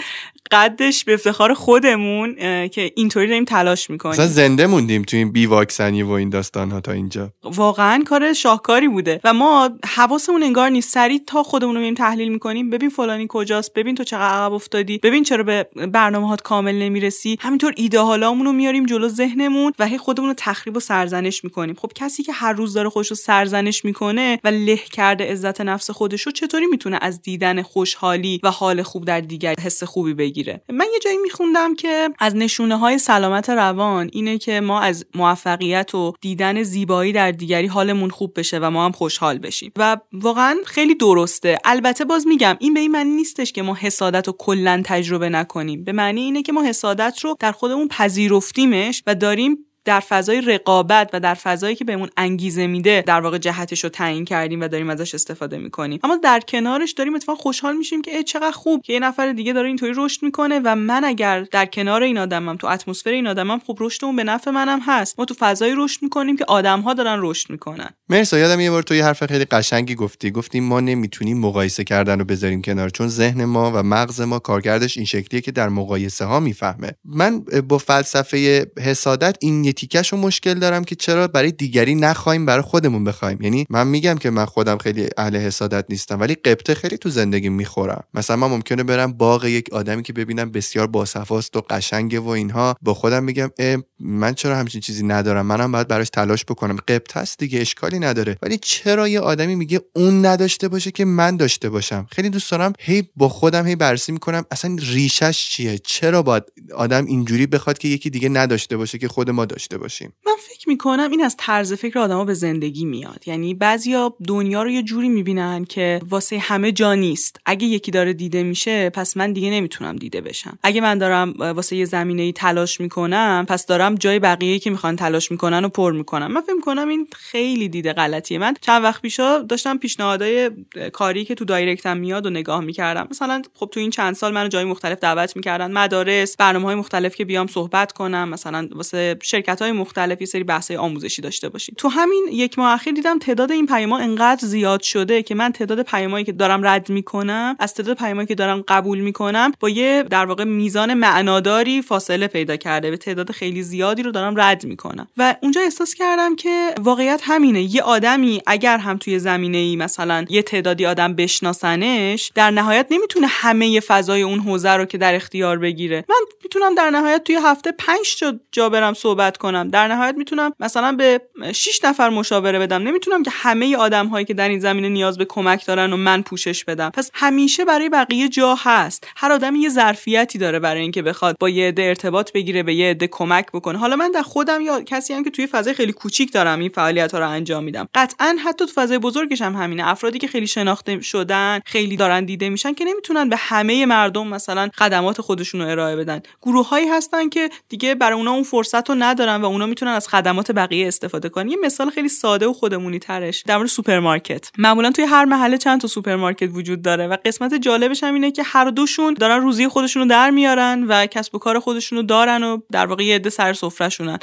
قدش به افتخار خودمون که اینطوری داریم تلاش می‌کنیم. مثلا زنده موندیم تو این بی واکسنی و این داستان ها تا اینجا. واقعا کار شاهکاری بوده و ما حواسمون انگار نیست. سریع تا خودمون رو تحلیل می‌کنیم ببین فلانی کجاست ببین تو چقدر عقب افتادی ببین چرا به برنامه کامل نمی‌رسی. همینطور ایده حالامون رو میاریم جلو ذهنمون و هی خودمون رو تخریب و سرزنش می‌کنیم. خب کسی که هر روز داره خودش رو سرزنش می‌کنه و له کرده عزت نفس خودش رو چطوری می‌تونه از دیدن خوشحالی و حال خوب در دیگر حس خوبی بگیره؟ من یه جایی میخوندم که از نشونه های سلامت روان اینه که ما از موفقیت و دیدن زیبایی در دیگری حالمون خوب بشه و ما هم خوشحال بشیم. و واقعا خیلی درسته. البته باز میگم این به این معنی نیستش که ما حسادت رو کلا تجربه نکنیم. به معنی اینه که ما حسادت رو در خودمون پذیرفتیمش و داریم در فضای رقابت و در فضایی که بهمون انگیزه میده در واقع جهتش رو تعیین کردیم و داریم ازش استفاده می‌کنیم. اما در کنارش داریم اتفاقا خوشحال میشیم که چقدر خوب که یه نفر دیگه داره اینطوری رشد می‌کنه و من اگر در کنار این آدمم تو اتمسفر این آدمم خب رشدمون به نفع منم هست. ما تو فضایی رشد می‌کنیم که آدمها دارن رشد می‌کنن. مرسا یادم یه بار تو یه حرف خیلی قشنگی گفتی. گفتیم ما نمی‌تونیم مقایسه کردن رو بذاریم کنار چون ذهن ما و مغز ما کارکردش این شکلیه که در مقایسه ها می‌فهمه. من با فلسفه حسادت این تیکش رو مشکل دارم که چرا برای دیگری نخوایم برای خودمون بخوایم. یعنی من میگم که من خودم خیلی اهل حسادت نیستم ولی قبطه خیلی تو زندگی می‌خورم. مثلا من ممکنه برم باغ یک آدمی که ببینم بسیار باصفاست و قشنگه و اینها با خودم میگم من چرا همچین چیزی ندارم؟ منم باید براش تلاش بکنم. قبط هست دیگه اشکالی نداره. ولی چرا یه آدمی میگه اون نداشته باشه که من داشته باشم؟ خیلی دوست دارم هی با خودم هی بررسی می‌کنم اصلا ریشش چیه؟ چرا باید آدم اینجوری بخواد که یکی دیگه نداشته باشه که خود ما داشته داشته باشیم. من فکر می‌کنم این از طرز فکر آدما به زندگی میاد. یعنی بعضیا دنیا رو یه جوری می‌بینن که واسه همه جا نیست. اگه یکی داره دیده میشه پس من دیگه نمی‌تونم دیده بشم. اگه من دارم واسه یه زمینه ای تلاش می‌کنم پس دارم جای بقیه که می‌خوان تلاش می‌کنن و پر می‌کنم. من فکر می‌کنم این خیلی دیده غلطیه. من چند وقت پیشا داشتم پیشنهادهای کاری که تو دایرکتم میاد و نگاه می‌کردم. مثلا خب تو این چند سال منو جای مختلف دعوت می‌کردن. مدارس برنامه های مختلف که بیام صحبت کنم. مثلا واسه های مختلف یه سری بحث آموزشی داشته باشیم تو همین یک ماه اخیر دیدم تعداد این پیاما انقدر زیاد شده که من تعداد پیامایی که دارم رد می‌کنم از تعداد پیامایی که دارم قبول می‌کنم با یه در واقع میزان معناداری فاصله پیدا کرده به تعداد خیلی زیادی رو دارم رد می‌کنم. و اونجا احساس کردم که واقعیت همینه. یه آدمی اگر هم توی زمینه ای مثلا یه تعدادی آدم بشناسنش در نهایت نمی‌تونه همه فضای اون حوزه رو که در اختیار بگیره. من می‌تونم در نهایت توی هفته 5 تا جا برم صحبت کنم. در نهایت می‌تونم مثلا به 6 نفر مشاوره بدم. نمی‌تونم که همه آدم هایی که در این زمینه نیاز به کمک دارن و من پوشش بدم. پس همیشه برای بقیه جا هست. هر آدمی یه ظرفیتی داره برای اینکه بخواد با یه عده ارتباط بگیره به یه عده کمک بکنه. حالا من در خودم یا کسی هم که توی فضای خیلی کوچیک دارم این فعالیت ها رو انجام میدم. قطعا حتی تو فضای بزرگش هم همینه. افرادی که خیلی شناخته شدن خیلی دارن دیده میشن که نمی‌تونن به همه مردم مثلا خدمات خودشون رو ارائه بدن. گروه هایی هستن که دیگه برای اونا اون فرصت رو و اونا می‌تونن از خدمات بقیه استفاده کنن. یه مثال خیلی ساده و خودمونی ترش در مورد سوپرمارکت. معمولا توی هر محله چند تا سوپرمارکت وجود داره و قسمت جالبش هم اینه که هر دوشون دارن روزی خودشونو در میارن و کسب و کار خودشونو دارن و در واقع یه عده سر سفرهشونن.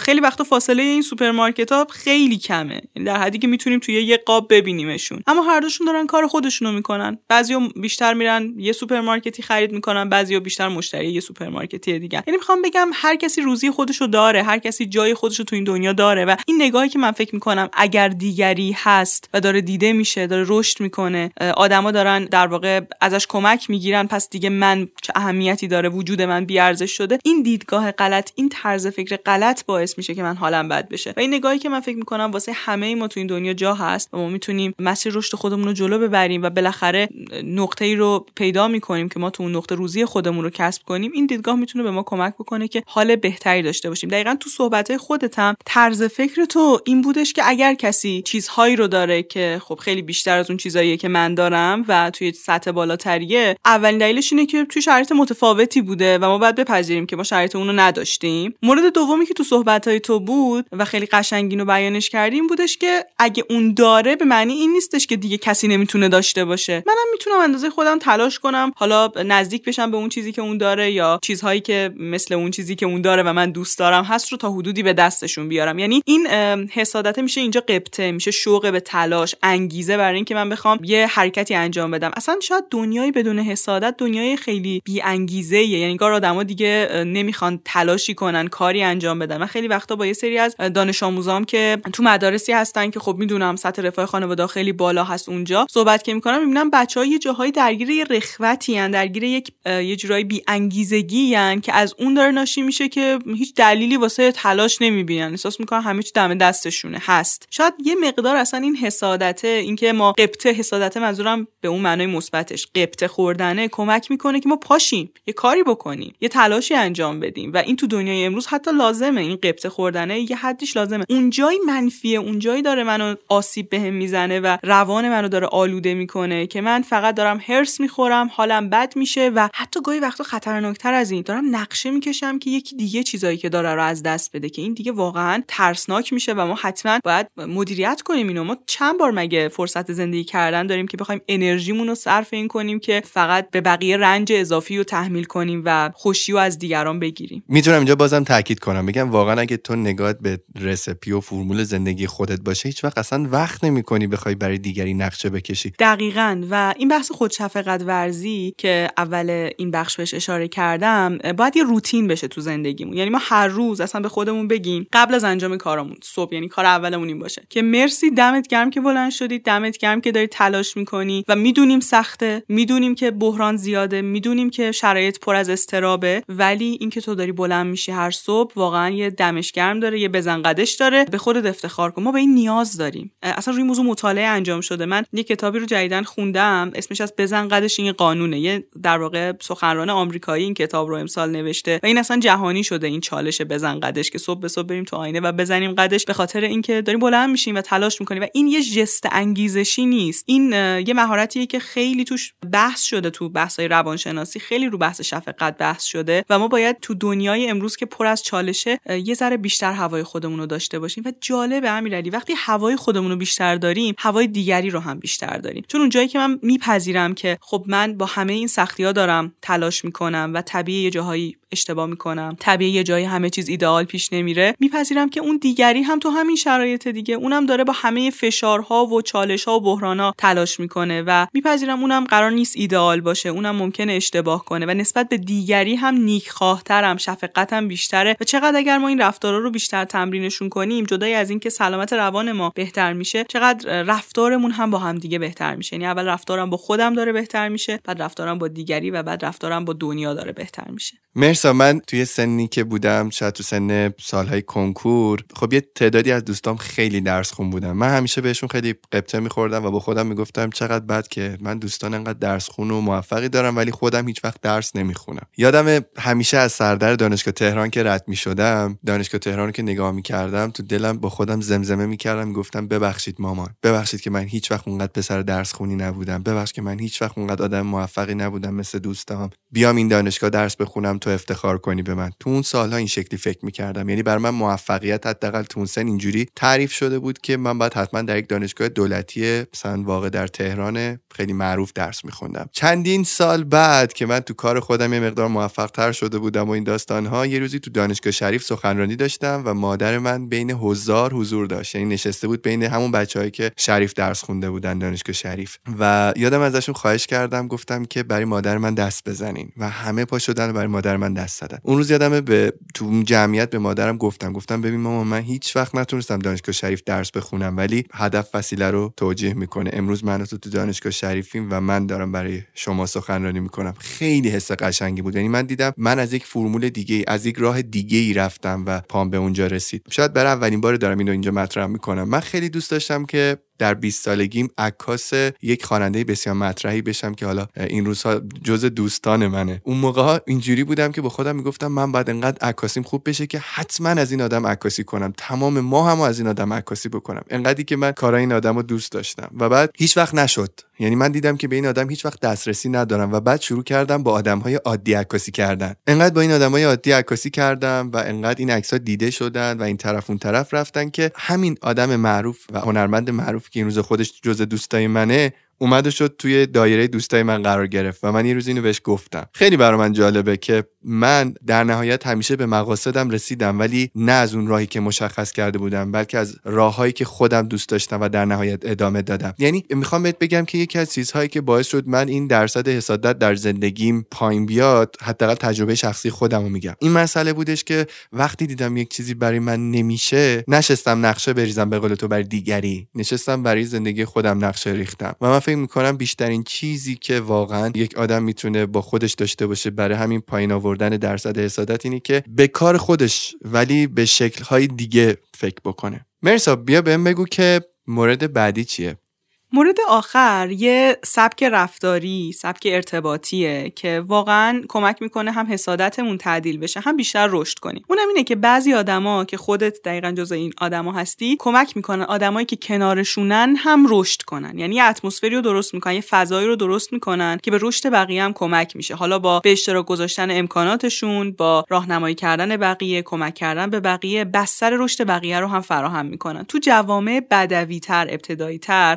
خیلی وقتا فاصله این سوپرمارکت ها خیلی کمه. یعنی در حدی که می‌تونیم توی یه قاب ببینیمشون. اما هر دوشون دارن کار خودشونو می‌کنن. بعضیا بیشتر میرن یه سوپرمارکتی خرید می‌کنن بعضیا بیشتر مشتری یه سوپرمارکتی دیگه. یعنی می‌خوام بگم هر کسی روزی خودشو داره هر کسی جای خودشو تو این دنیا داره و این نگاهی که من فکر می‌کنم اگر دیگری هست و داره دیده میشه داره رشد می‌کنه آدما دارن در واقع ازش کمک می‌گیرن پس دیگه من چه اهمیتی داره؟ وجود من بیارزش شده. این دیدگاه غلط این طرز فکر غلط باعث میشه که من حالم بد بشه. و این نگاهی که من فکر می‌کنم واسه همه ما تو این دنیا جا هست و ما می‌تونیم مسیر رشد خودمون رو جلو ببریم و بالاخره نقطه ای رو پیدا می‌کنیم که ما تو اون نقطه روزی خودمون رو کسب کنیم این دیدگاه می‌تونه به ما کمک بکنه که حال بهتری داشته باشیم. دقیقا تو صحبت خودت هم طرز فکر تو این بودش که اگر کسی چیزهایی رو داره که خب خیلی بیشتر از اون چیزهایی که من دارم و توی سطح بالاتریه اولین دلیلش اینه که توی شرایط متفاوتی بوده و ما باید بپذیریم که ما شرایط اون رو نداشتیم. مورد دومی که تو صحبت های تو بود و خیلی قشنگین و بیانش کردیم بودش که اگه اون داره به معنی این نیستش که دیگه کسی نمی‌تونه داشته باشه. منم می‌تونم اندازه خودم تلاش کنم حالا نزدیک بشم به اون چیزی که اون داره یا چیزهایی که مثل اون چیزی که اون داره و من دوست دارم هست رو تا حدودی به دستشون بیارم. یعنی این حسادته میشه اینجا قبطه میشه شوق به تلاش انگیزه برای اینکه من بخوام یه حرکتی انجام بدم. اصلا شاید دنیایی بدون حسادت دنیای خیلی بی انگیزه یعنی کار آدما دیگه نمی‌خوان تلاشی کنن کاری انجام بدن. من خیلی وقتا با یه سری از دانش آموزام که تو مدارسی هستن که خب می‌دونم سطح رفاه خانواده خیلی بالا هست اونجا صحبت که می‌کنم می‌بینم بچه ها یه جاهایی درگیر یه رخوتی هن درگیر یک یه جورایی بی انگیزگی هن که از اون داره ناشی میشه که هیچ دلیلی واسه تلاش نمی‌بینن. احساس می‌کنن همه چی دم دستشونه هست. شاید یه مقدار اصلا این حسادته اینکه ما قبطه حسادته منظورم به اون معنای مثبتش قبطه خوردنه کمک می‌کنه که ما پاشیم یه کاری بکنیم یه تلاشی انجام بدیم. و این تو دنیای امروز حتی لازمه. قبطه خوردنه یه حدیش لازمه. اونجایی منفیه اونجایی داره منو آسیب بهم به می‌زنه و روان منو داره آلوده می‌کنه که من فقط دارم هرس می‌خورم حالم بد میشه و حتی گاهی وقتا خطرناکتر از این. دارم نقشه می‌کشم که یکی دیگه چیزایی که داره رو از دست بده که این دیگه واقعا ترسناک میشه و ما حتما باید مدیریت کنیم اینو. ما چند بار مگه فرصت زندگی کردن داریم که بخوایم انرژیمون رو صرف این کنیم که فقط به بقیه رنج اضافی رو تحمیل کنیم و خوشی رو از دیگران بگیریم. می‌تونم اینجا بازم تاکید کنم. بگم واقعا اگه تو نگاهت به رسپی و فرمول زندگی خودت باشه هیچ وقت اصلا وقت نمی کنی بخوای برای دیگری نقشه بکشی. دقیقا. و این بحث خودشفقت ورزی که اول این بخش بهش اشاره کردم باید یه روتین بشه تو زندگیمون. یعنی ما هر روز اصلا به خودمون بگیم قبل از انجام کارمون صبح یعنی کار اولمون این باشه. که مرسی دمت گرم که بلند شدی دمت گرم که داری تلاش می‌کنی و می‌دونیم سخته می‌دونیم که بحران زیاده می‌دونیم که شرایط پر از استرابه ولی اینکه تو داری بلند میشی هر صبح واقعا یه دمشگرم داره یه بزنقدش داره. به خودت افتخار کن. ما به این نیاز داریم. اصلا روی موضوع مطالعه انجام شده. من یه کتابی رو جدیدن خوندم. اسمش از بزنقدش این قانونه. یه در واقع سخنران آمریکایی این کتاب رو امسال نوشته. و این اصلا جهانی شده این چالش بزنقدش که صبح به صبح بریم تو آینه و بزنیم قدش. به خاطر اینکه داریم بلند میشیم و تلاش می‌کنیم. و این یه جست انگیزشی نیست. این یه مهارتیه که خیلی توش بحث شده تو بحث‌های روانشناسی. خیلی رو بحث شفقت بحث شده. و ما باید تو دنیای امروز که پر از چالشه یه ذره بیشتر هوای خودمون رو داشته باشیم و جالب امیرعلی وقتی هوای خودمون رو بیشتر داریم هوای دیگری رو هم بیشتر داریم. چون اونجایی که من میپذیرم که خب من با همه این سختی ها دارم تلاش می‌کنم و طبیعی یه جاهایی اشتباه می‌کنم. طبیعی یه جایی همه چیز ایدئال پیش نمیره. میپذیرم که اون دیگری هم تو همین شرایط دیگه اونم داره با همه فشارها و چالشها و بحرانها تلاش می‌کنه و میپذیرم اونم قرار نیست ایدئال باشه اونم ممکنه اشتباه کنه و نسبت به دیگری هم نیکخواهترم شفقتم بیشتره. و چقدر اگر ما این رفتارا رو بیشتر تمرینشون کنیم جدای از اینکه سلامت روان ما بهتر میشه چقدر رفتارمون هم با هم دیگه بهتر میشه. یعنی اول رفتارم با خودم داره بهتر میشه بعد رفتارم با دیگری و بعد رفتارم با دنیا داره بهتر میشه. مرسا من توی سنی که بودم شاید تو سن سالهای کنکور خب یه تعدادی از دوستام خیلی درس خون بودم من همیشه بهشون خیلی قبطه میخوردم و با خودم می‌گفتم چقدر بد که من دوستان انقدر درس خون و موفقی دارم ولی خودم هیچ وقت درس نمی‌خونم. یادم همیشه از سردر دانشگاه تهران که رد می‌شدم دانشگاه تهران که نگاه می‌کردم تو دلم با خودم زمزمه می‌کردم می‌گفتم ببخشید مامان ببخشید که من هیچ وقت اونقدر پسر درس خونی نبودم ببخشید که من هیچ وقت اونقدر آدم موفقی نبودم مثل دوستام. بیام این دانشگاه درس بخونم تو افتخار کنی به من. تو اون سالها این شکلی فکر می‌کردم. یعنی بر من موفقیت حداقل تو اون سن اینجوری تعریف شده بود که من باید حتما در یک دانشگاه دولتی مثلا واقع در تهران خیلی معروف درس میخوندم. چندین سال بعد که من تو کار خودم یه مقدار موفق تر شده بودم و این داستان ها یه روزی تو دانشگاه شریف سخنرانی داشتم و مادر من بین هزار حضور داشت. یعنی نشسته بود بین همون بچههایی که شریف درس خونده بودن دانشگاه شریف. و یادم ازشون خواهش کردم گفتم که برای مادر من دست و همه پا شدن برای مادر من دست زدن. اون روز یادمه به تو جمعیت به مادرم گفتم. گفتم ببین مامان من هیچ وقت نتونستم دانشگاه شریف درس بخونم ولی هدف وسیله رو توجیه می‌کنه. امروز من تو تو دانشگاه شریفیم و من دارم برای شما سخنرانی می‌کنم. خیلی حس قشنگی بود. یعنی من دیدم من از یک فرمول دیگه از یک راه دیگه ای رفتم و پام به اونجا رسید. شاید برای اولین بار دارم اینو اینجا مطرح می‌کنم. من خیلی دوست داشتم که در 20 سالگیم عکاس یک خواننده بسیار مطرحی بشم که حالا این روزها جز دوستان منه. اون موقع ها اینجوری بودم که با خودم می‌گفتم من باید انقدر عکاسیم خوب بشه که حتما از این آدم عکاسی کنم. تمام ما هم از این آدم عکاسی بکنم. انقدری که من کارای این آدم رو دوست داشتم. و بعد هیچ وقت نشد. یعنی من دیدم که به این آدم هیچ وقت دسترسی ندارم و بعد شروع کردم با آدم های عادی عکاسی کردن. انقدر با این آدم های عادی عکاسی کردم و انقدر این عکس دیده شدن و این طرف اون طرف رفتن که همین آدم معروف و هنرمند معروف که این روز خودش جز دوستای منه اومد و شد توی دایره دوستای من قرار گرفت و من یه روز اینو بهش گفتم. خیلی برای من جالبه که من در نهایت همیشه به مقاصدم رسیدم ولی نه از اون راهی که مشخص کرده بودم بلکه از راههایی که خودم دوست داشتم و در نهایت ادامه دادم. یعنی می‌خوام بهت بگم که یکی از چیزهایی که باعث شد من این درصد حسادت در زندگیم پایین بیاد حداقل تجربه شخصی خودم رو میگم. این مسئله بودش که وقتی دیدم یک چیزی برای من نمیشه نشستم نقشه بریزم به قول تو برای دیگری. نشستم برای زندگی خودم نقشه ریختم. و من فکر می‌کنم بیشترین چیزی که واقعا یک آدم می‌تونه با خودش داشته باشه برای همین پایین آوردن درصد حسادت اینی که به کار خودش ولی به شکلهای دیگه فکر بکنه. مرسا بیا بهم بگو که مورد بعدی چیه؟ مورد آخر یه سبک رفتاری سبک ارتباطیه که واقعا کمک می‌کنه هم حسادتمون تعدیل بشه هم بیشتر رشد کنیم. اونم اینه که بعضی آدما که خودت دقیقا جز این آدما هستی کمک می‌کنن آدمایی که کنارشونن هم رشد کنن. یعنی یه اتمسفری رو درست می‌کنن یه فضایی رو درست می‌کنن که به رشد بقیه هم کمک میشه. حالا با به اشتراک گذاشتن امکاناتشون با راهنمایی کردن بقیه کمک کردن به بقیه بستر رشد بقیه رو هم فراهم می‌کنن. تو جوامع بدوی تر ابتدایی تر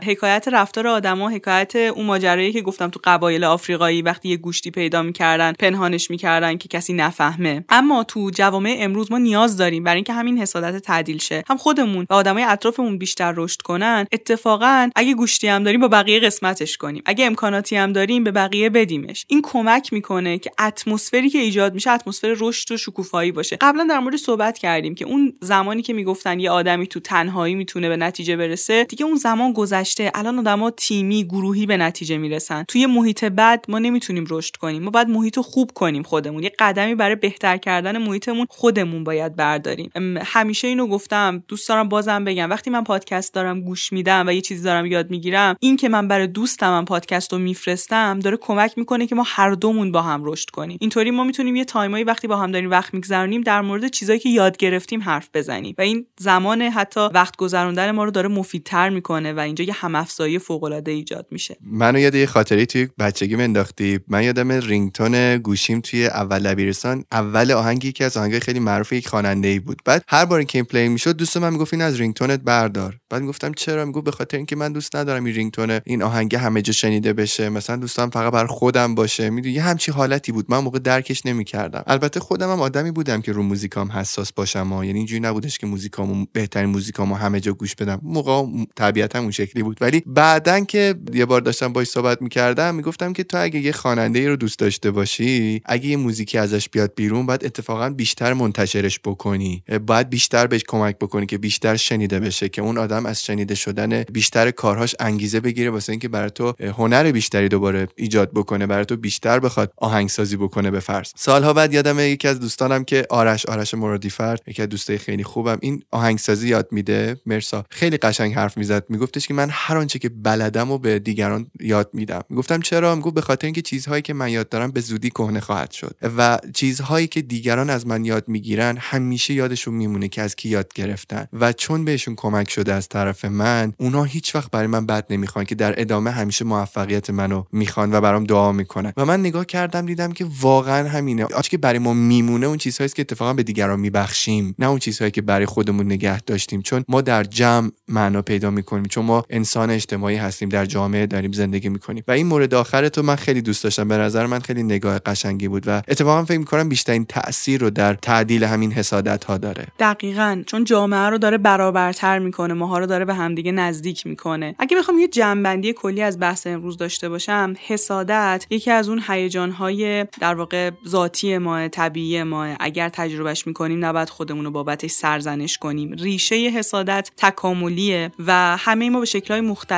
رفتار آدما حکایت اون ماجرایی که گفتم تو قبایل آفریقایی وقتی یه گوشتی پیدا می‌کردن پنهانش می‌کردن که کسی نفهمه. اما تو جوامع امروز ما نیاز داریم برای اینکه همین حسادت تعدیل شه. هم خودمون و آدمای اطرافمون بیشتر رشد کنن. اتفاقا اگه گوشتی هم داریم با بقیه قسمتش کنیم. اگه امکاناتی هم داریم به بقیه بدیمش. این کمک می‌کنه که اتمسفری که ایجاد میشه اتمسفر رشد و شکوفایی باشه. قبلا در مورد صحبت کردیم که اون زمانی که می‌گفتن یه آدمی تو تنهایی می‌تونه به نتیجه برسه دیگه اون زمان گذشته. الان آدما تیمی گروهی به نتیجه می‌رسن. توی محیط بد ما نمی‌تونیم رشد کنیم. ما باید محیط خوب کنیم خودمون. یه قدمی برای بهتر کردن محیطمون خودمون باید برداریم. همیشه اینو گفتم. دوست دارم بازم بگم. وقتی من پادکست دارم گوش میدم و یه چیزی دارم یاد می‌گیرم این که من برای دوستم من پادکست رو میفرستم داره کمک می‌کنه که ما هر دومون با هم رشد کنیم. اینطوری ما می‌تونیم یه time ایی وقتی با هم داریم وقت میگذرونیم در مورد چیزایی که یاد گرفتیم حرف بزنیم. و این زمان حتی وقت گذروندن ما رو داره مفیدتر می‌کنه و اینجا یه هم افزایی فوق العاده ایجاد میشه. منو یاد یه خاطری توی بچگی انداختی من یادم ringtone گوشیم توی اول دبیرستان اول آهنگی که از آهنگای خیلی معروف یک خواننده ای بود. بعد هر بار که این play می‌شد دوست من می‌گفت این از ringtone ت بردار. بعد می‌گفتم چرا؟ می‌گفت به خاطر اینکه من دوست ندارم این ringtone این آهنگ همه جا شنیده بشه. مثلا دوستم فقط بر خودم باشه. می‌دونی یه همچی حالتی بود. من موقع درکش نمی‌کردم. البته خودم هم آدمی بودم که رو موزیکام حساس باشم ها. یعنی اینجوری نبودش که موزیکامو بهترین موزیکامو همه جا گوش بدم. موقع طبیعتا اون شکلی بود. ولی بعدن که یه بار داشتم باش صحبت می‌کردم می‌گفتم که تو اگه یه خواننده رو دوست داشته باشی اگه یه موزیکی ازش بیاد بیرون باید اتفاقا بیشتر منتشرش بکنی. باید بیشتر بهش کمک بکنی که بیشتر شنیده بشه که اون آدم از شنیده شدن بیشتر کارهاش انگیزه بگیره واسه اینکه برای تو هنر بیشتری دوباره ایجاد بکنه برای تو بیشتر بخواد آهنگسازی بکنه به فرض. سالها بعد یادم یکی از دوستانم که آرش آرش مرادی فرد یکی از دوستای خیلی خوبم این آهنگسازی یاد میده. مرسا خیلی قشنگ حرف می‌زد. میگفتش که من هر آنچه که بلدم و به دیگران یاد میدم. می‌گفتم چرا؟ می‌گفت به خاطر اینکه چیزهایی که من یاد دارم به زودی کهنه خواهد شد. و چیزهایی که دیگران از من یاد می‌گیرن همیشه یادشون میمونه که از کی یاد گرفتن. و چون بهشون کمک شده از طرف من اونا هیچ وقت برای من بد نمی‌خوان که در ادامه همیشه موفقیت منو می‌خوان و برام دعا می‌کنن. و من نگاه کردم دیدم که واقعا همینه. آنچه که برای ما میمونه اون چیزهایی که اتفاقا به دیگران میبخشیم نه اون چیزهایی که برای خودمون نگه داشتیم. چون ما در جمع معنا پیدا می‌کنیم. چون ما انسان اجتماعی هستیم در جامعه داریم زندگی می‌کنیم. و این مورد آخر تو من خیلی دوست داشتم. به نظر من خیلی نگاه قشنگی بود و اتفاقا فکر می‌کنم بیشترین تاثیر رو در تعدیل همین حسادت ها داره. دقیقا. چون جامعه رو داره برابرتر می‌کنه ماها رو داره به همدیگه نزدیک می‌کنه. اگه بخوام یه جنبندی کلی از بحث امروز داشته باشم حسادت یکی از اون هیجان های در واقع ذاتی ما طبیعی ما اگر تجربهش می‌کنیم نباید خودمون رو بابتش سرزنش کنیم. ریشه حسادت تکاملیه و همه ما به شکلهای مختلف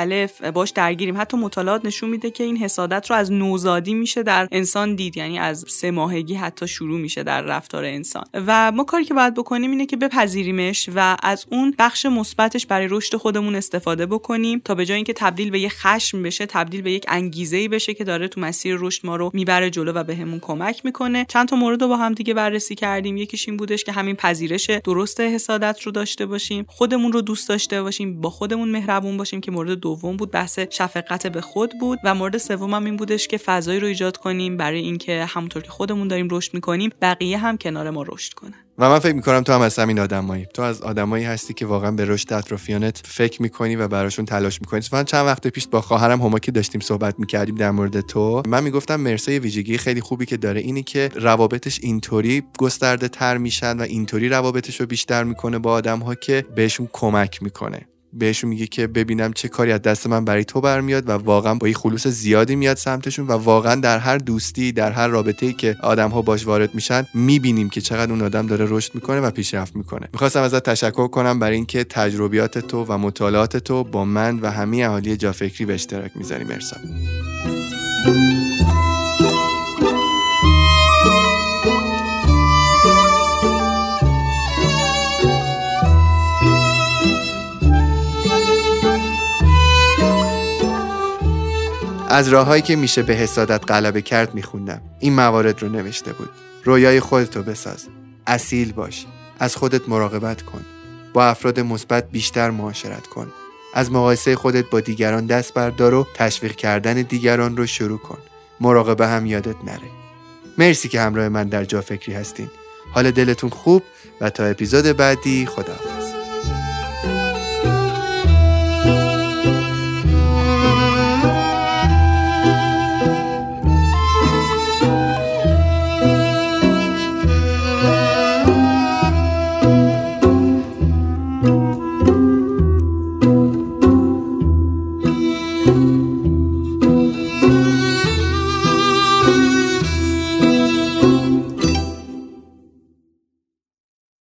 باش درگیریم. حتی مطالعات نشون میده که این حسادت رو از نوزادی میشه در انسان دید یعنی از سه ماهگی حتی شروع میشه در رفتار انسان. و ما کاری که باید بکنیم اینه که بپذیریمش و از اون بخش مثبتش برای رشد خودمون استفاده بکنیم تا به جای اینکه تبدیل به یک خشم بشه تبدیل به یک انگیزه ای بشه که داره تو مسیر رشد ما رو می‌بره جلو و بهمون کمک می‌کنه. چند تا مورد رو با هم دیگه بررسی کردیم. یکیش این بودش که همین پذیرش درست حسادت رو داشته باشیم خودمون رو دوست داشته باشیم با خودمون مهربون باشیم که مورد دوم بود بحث شفقت به خود بود و مورد سوم هم این بودش که فضایی رو ایجاد کنیم برای اینکه همونطور که خودمون داریم رشد می‌کنیم بقیه هم کنار ما رشد کنن. و من فکر می‌کنم تو هم از همین آدمایی. تو از آدمایی هستی که واقعا به رشد اطرافیانت فکر می‌کنی و براشون تلاش می‌کنی. من چند وقت پیش با خواهرم هما که داشتیم صحبت می‌کردیم در مورد تو من می‌گفتم مرسا ویژگی خیلی خوبی که داره اینی که روابطش اینطوری گسترده تر میشن و اینطوری روابطش رو بیشتر می‌کنه با آدم ها که بهشون کمک می‌کنه. بهشون میگه که ببینم چه کاری از دست من برای تو برمیاد و واقعا با یه خلوص زیادی میاد سمتشون و واقعا در هر دوستی در هر رابطه ای که آدم ها باش وارد میشن می‌بینیم که چقدر اون آدم داره رشد می‌کنه و پیشرفت می‌کنه. می‌خواستم ازت تشکر کنم برای اینکه تجربیات تو و مطالعات تو با من و همه اهالی جافکری به اشتراک می‌ذاری. مرسا از راههایی که میشه به حسادت غلبه کرد میخوندم. این موارد رو نوشته بود. رویای خودتو بساز. اصیل باش. از خودت مراقبت کن. با افراد مثبت بیشتر معاشرت کن. از مقایسه خودت با دیگران دست بردار و تشویق کردن دیگران رو شروع کن. مراقبه هم یادت نره. مرسی که همراه من در جا فکری هستین. حال دلتون خوب و تا اپیزود بعدی خدا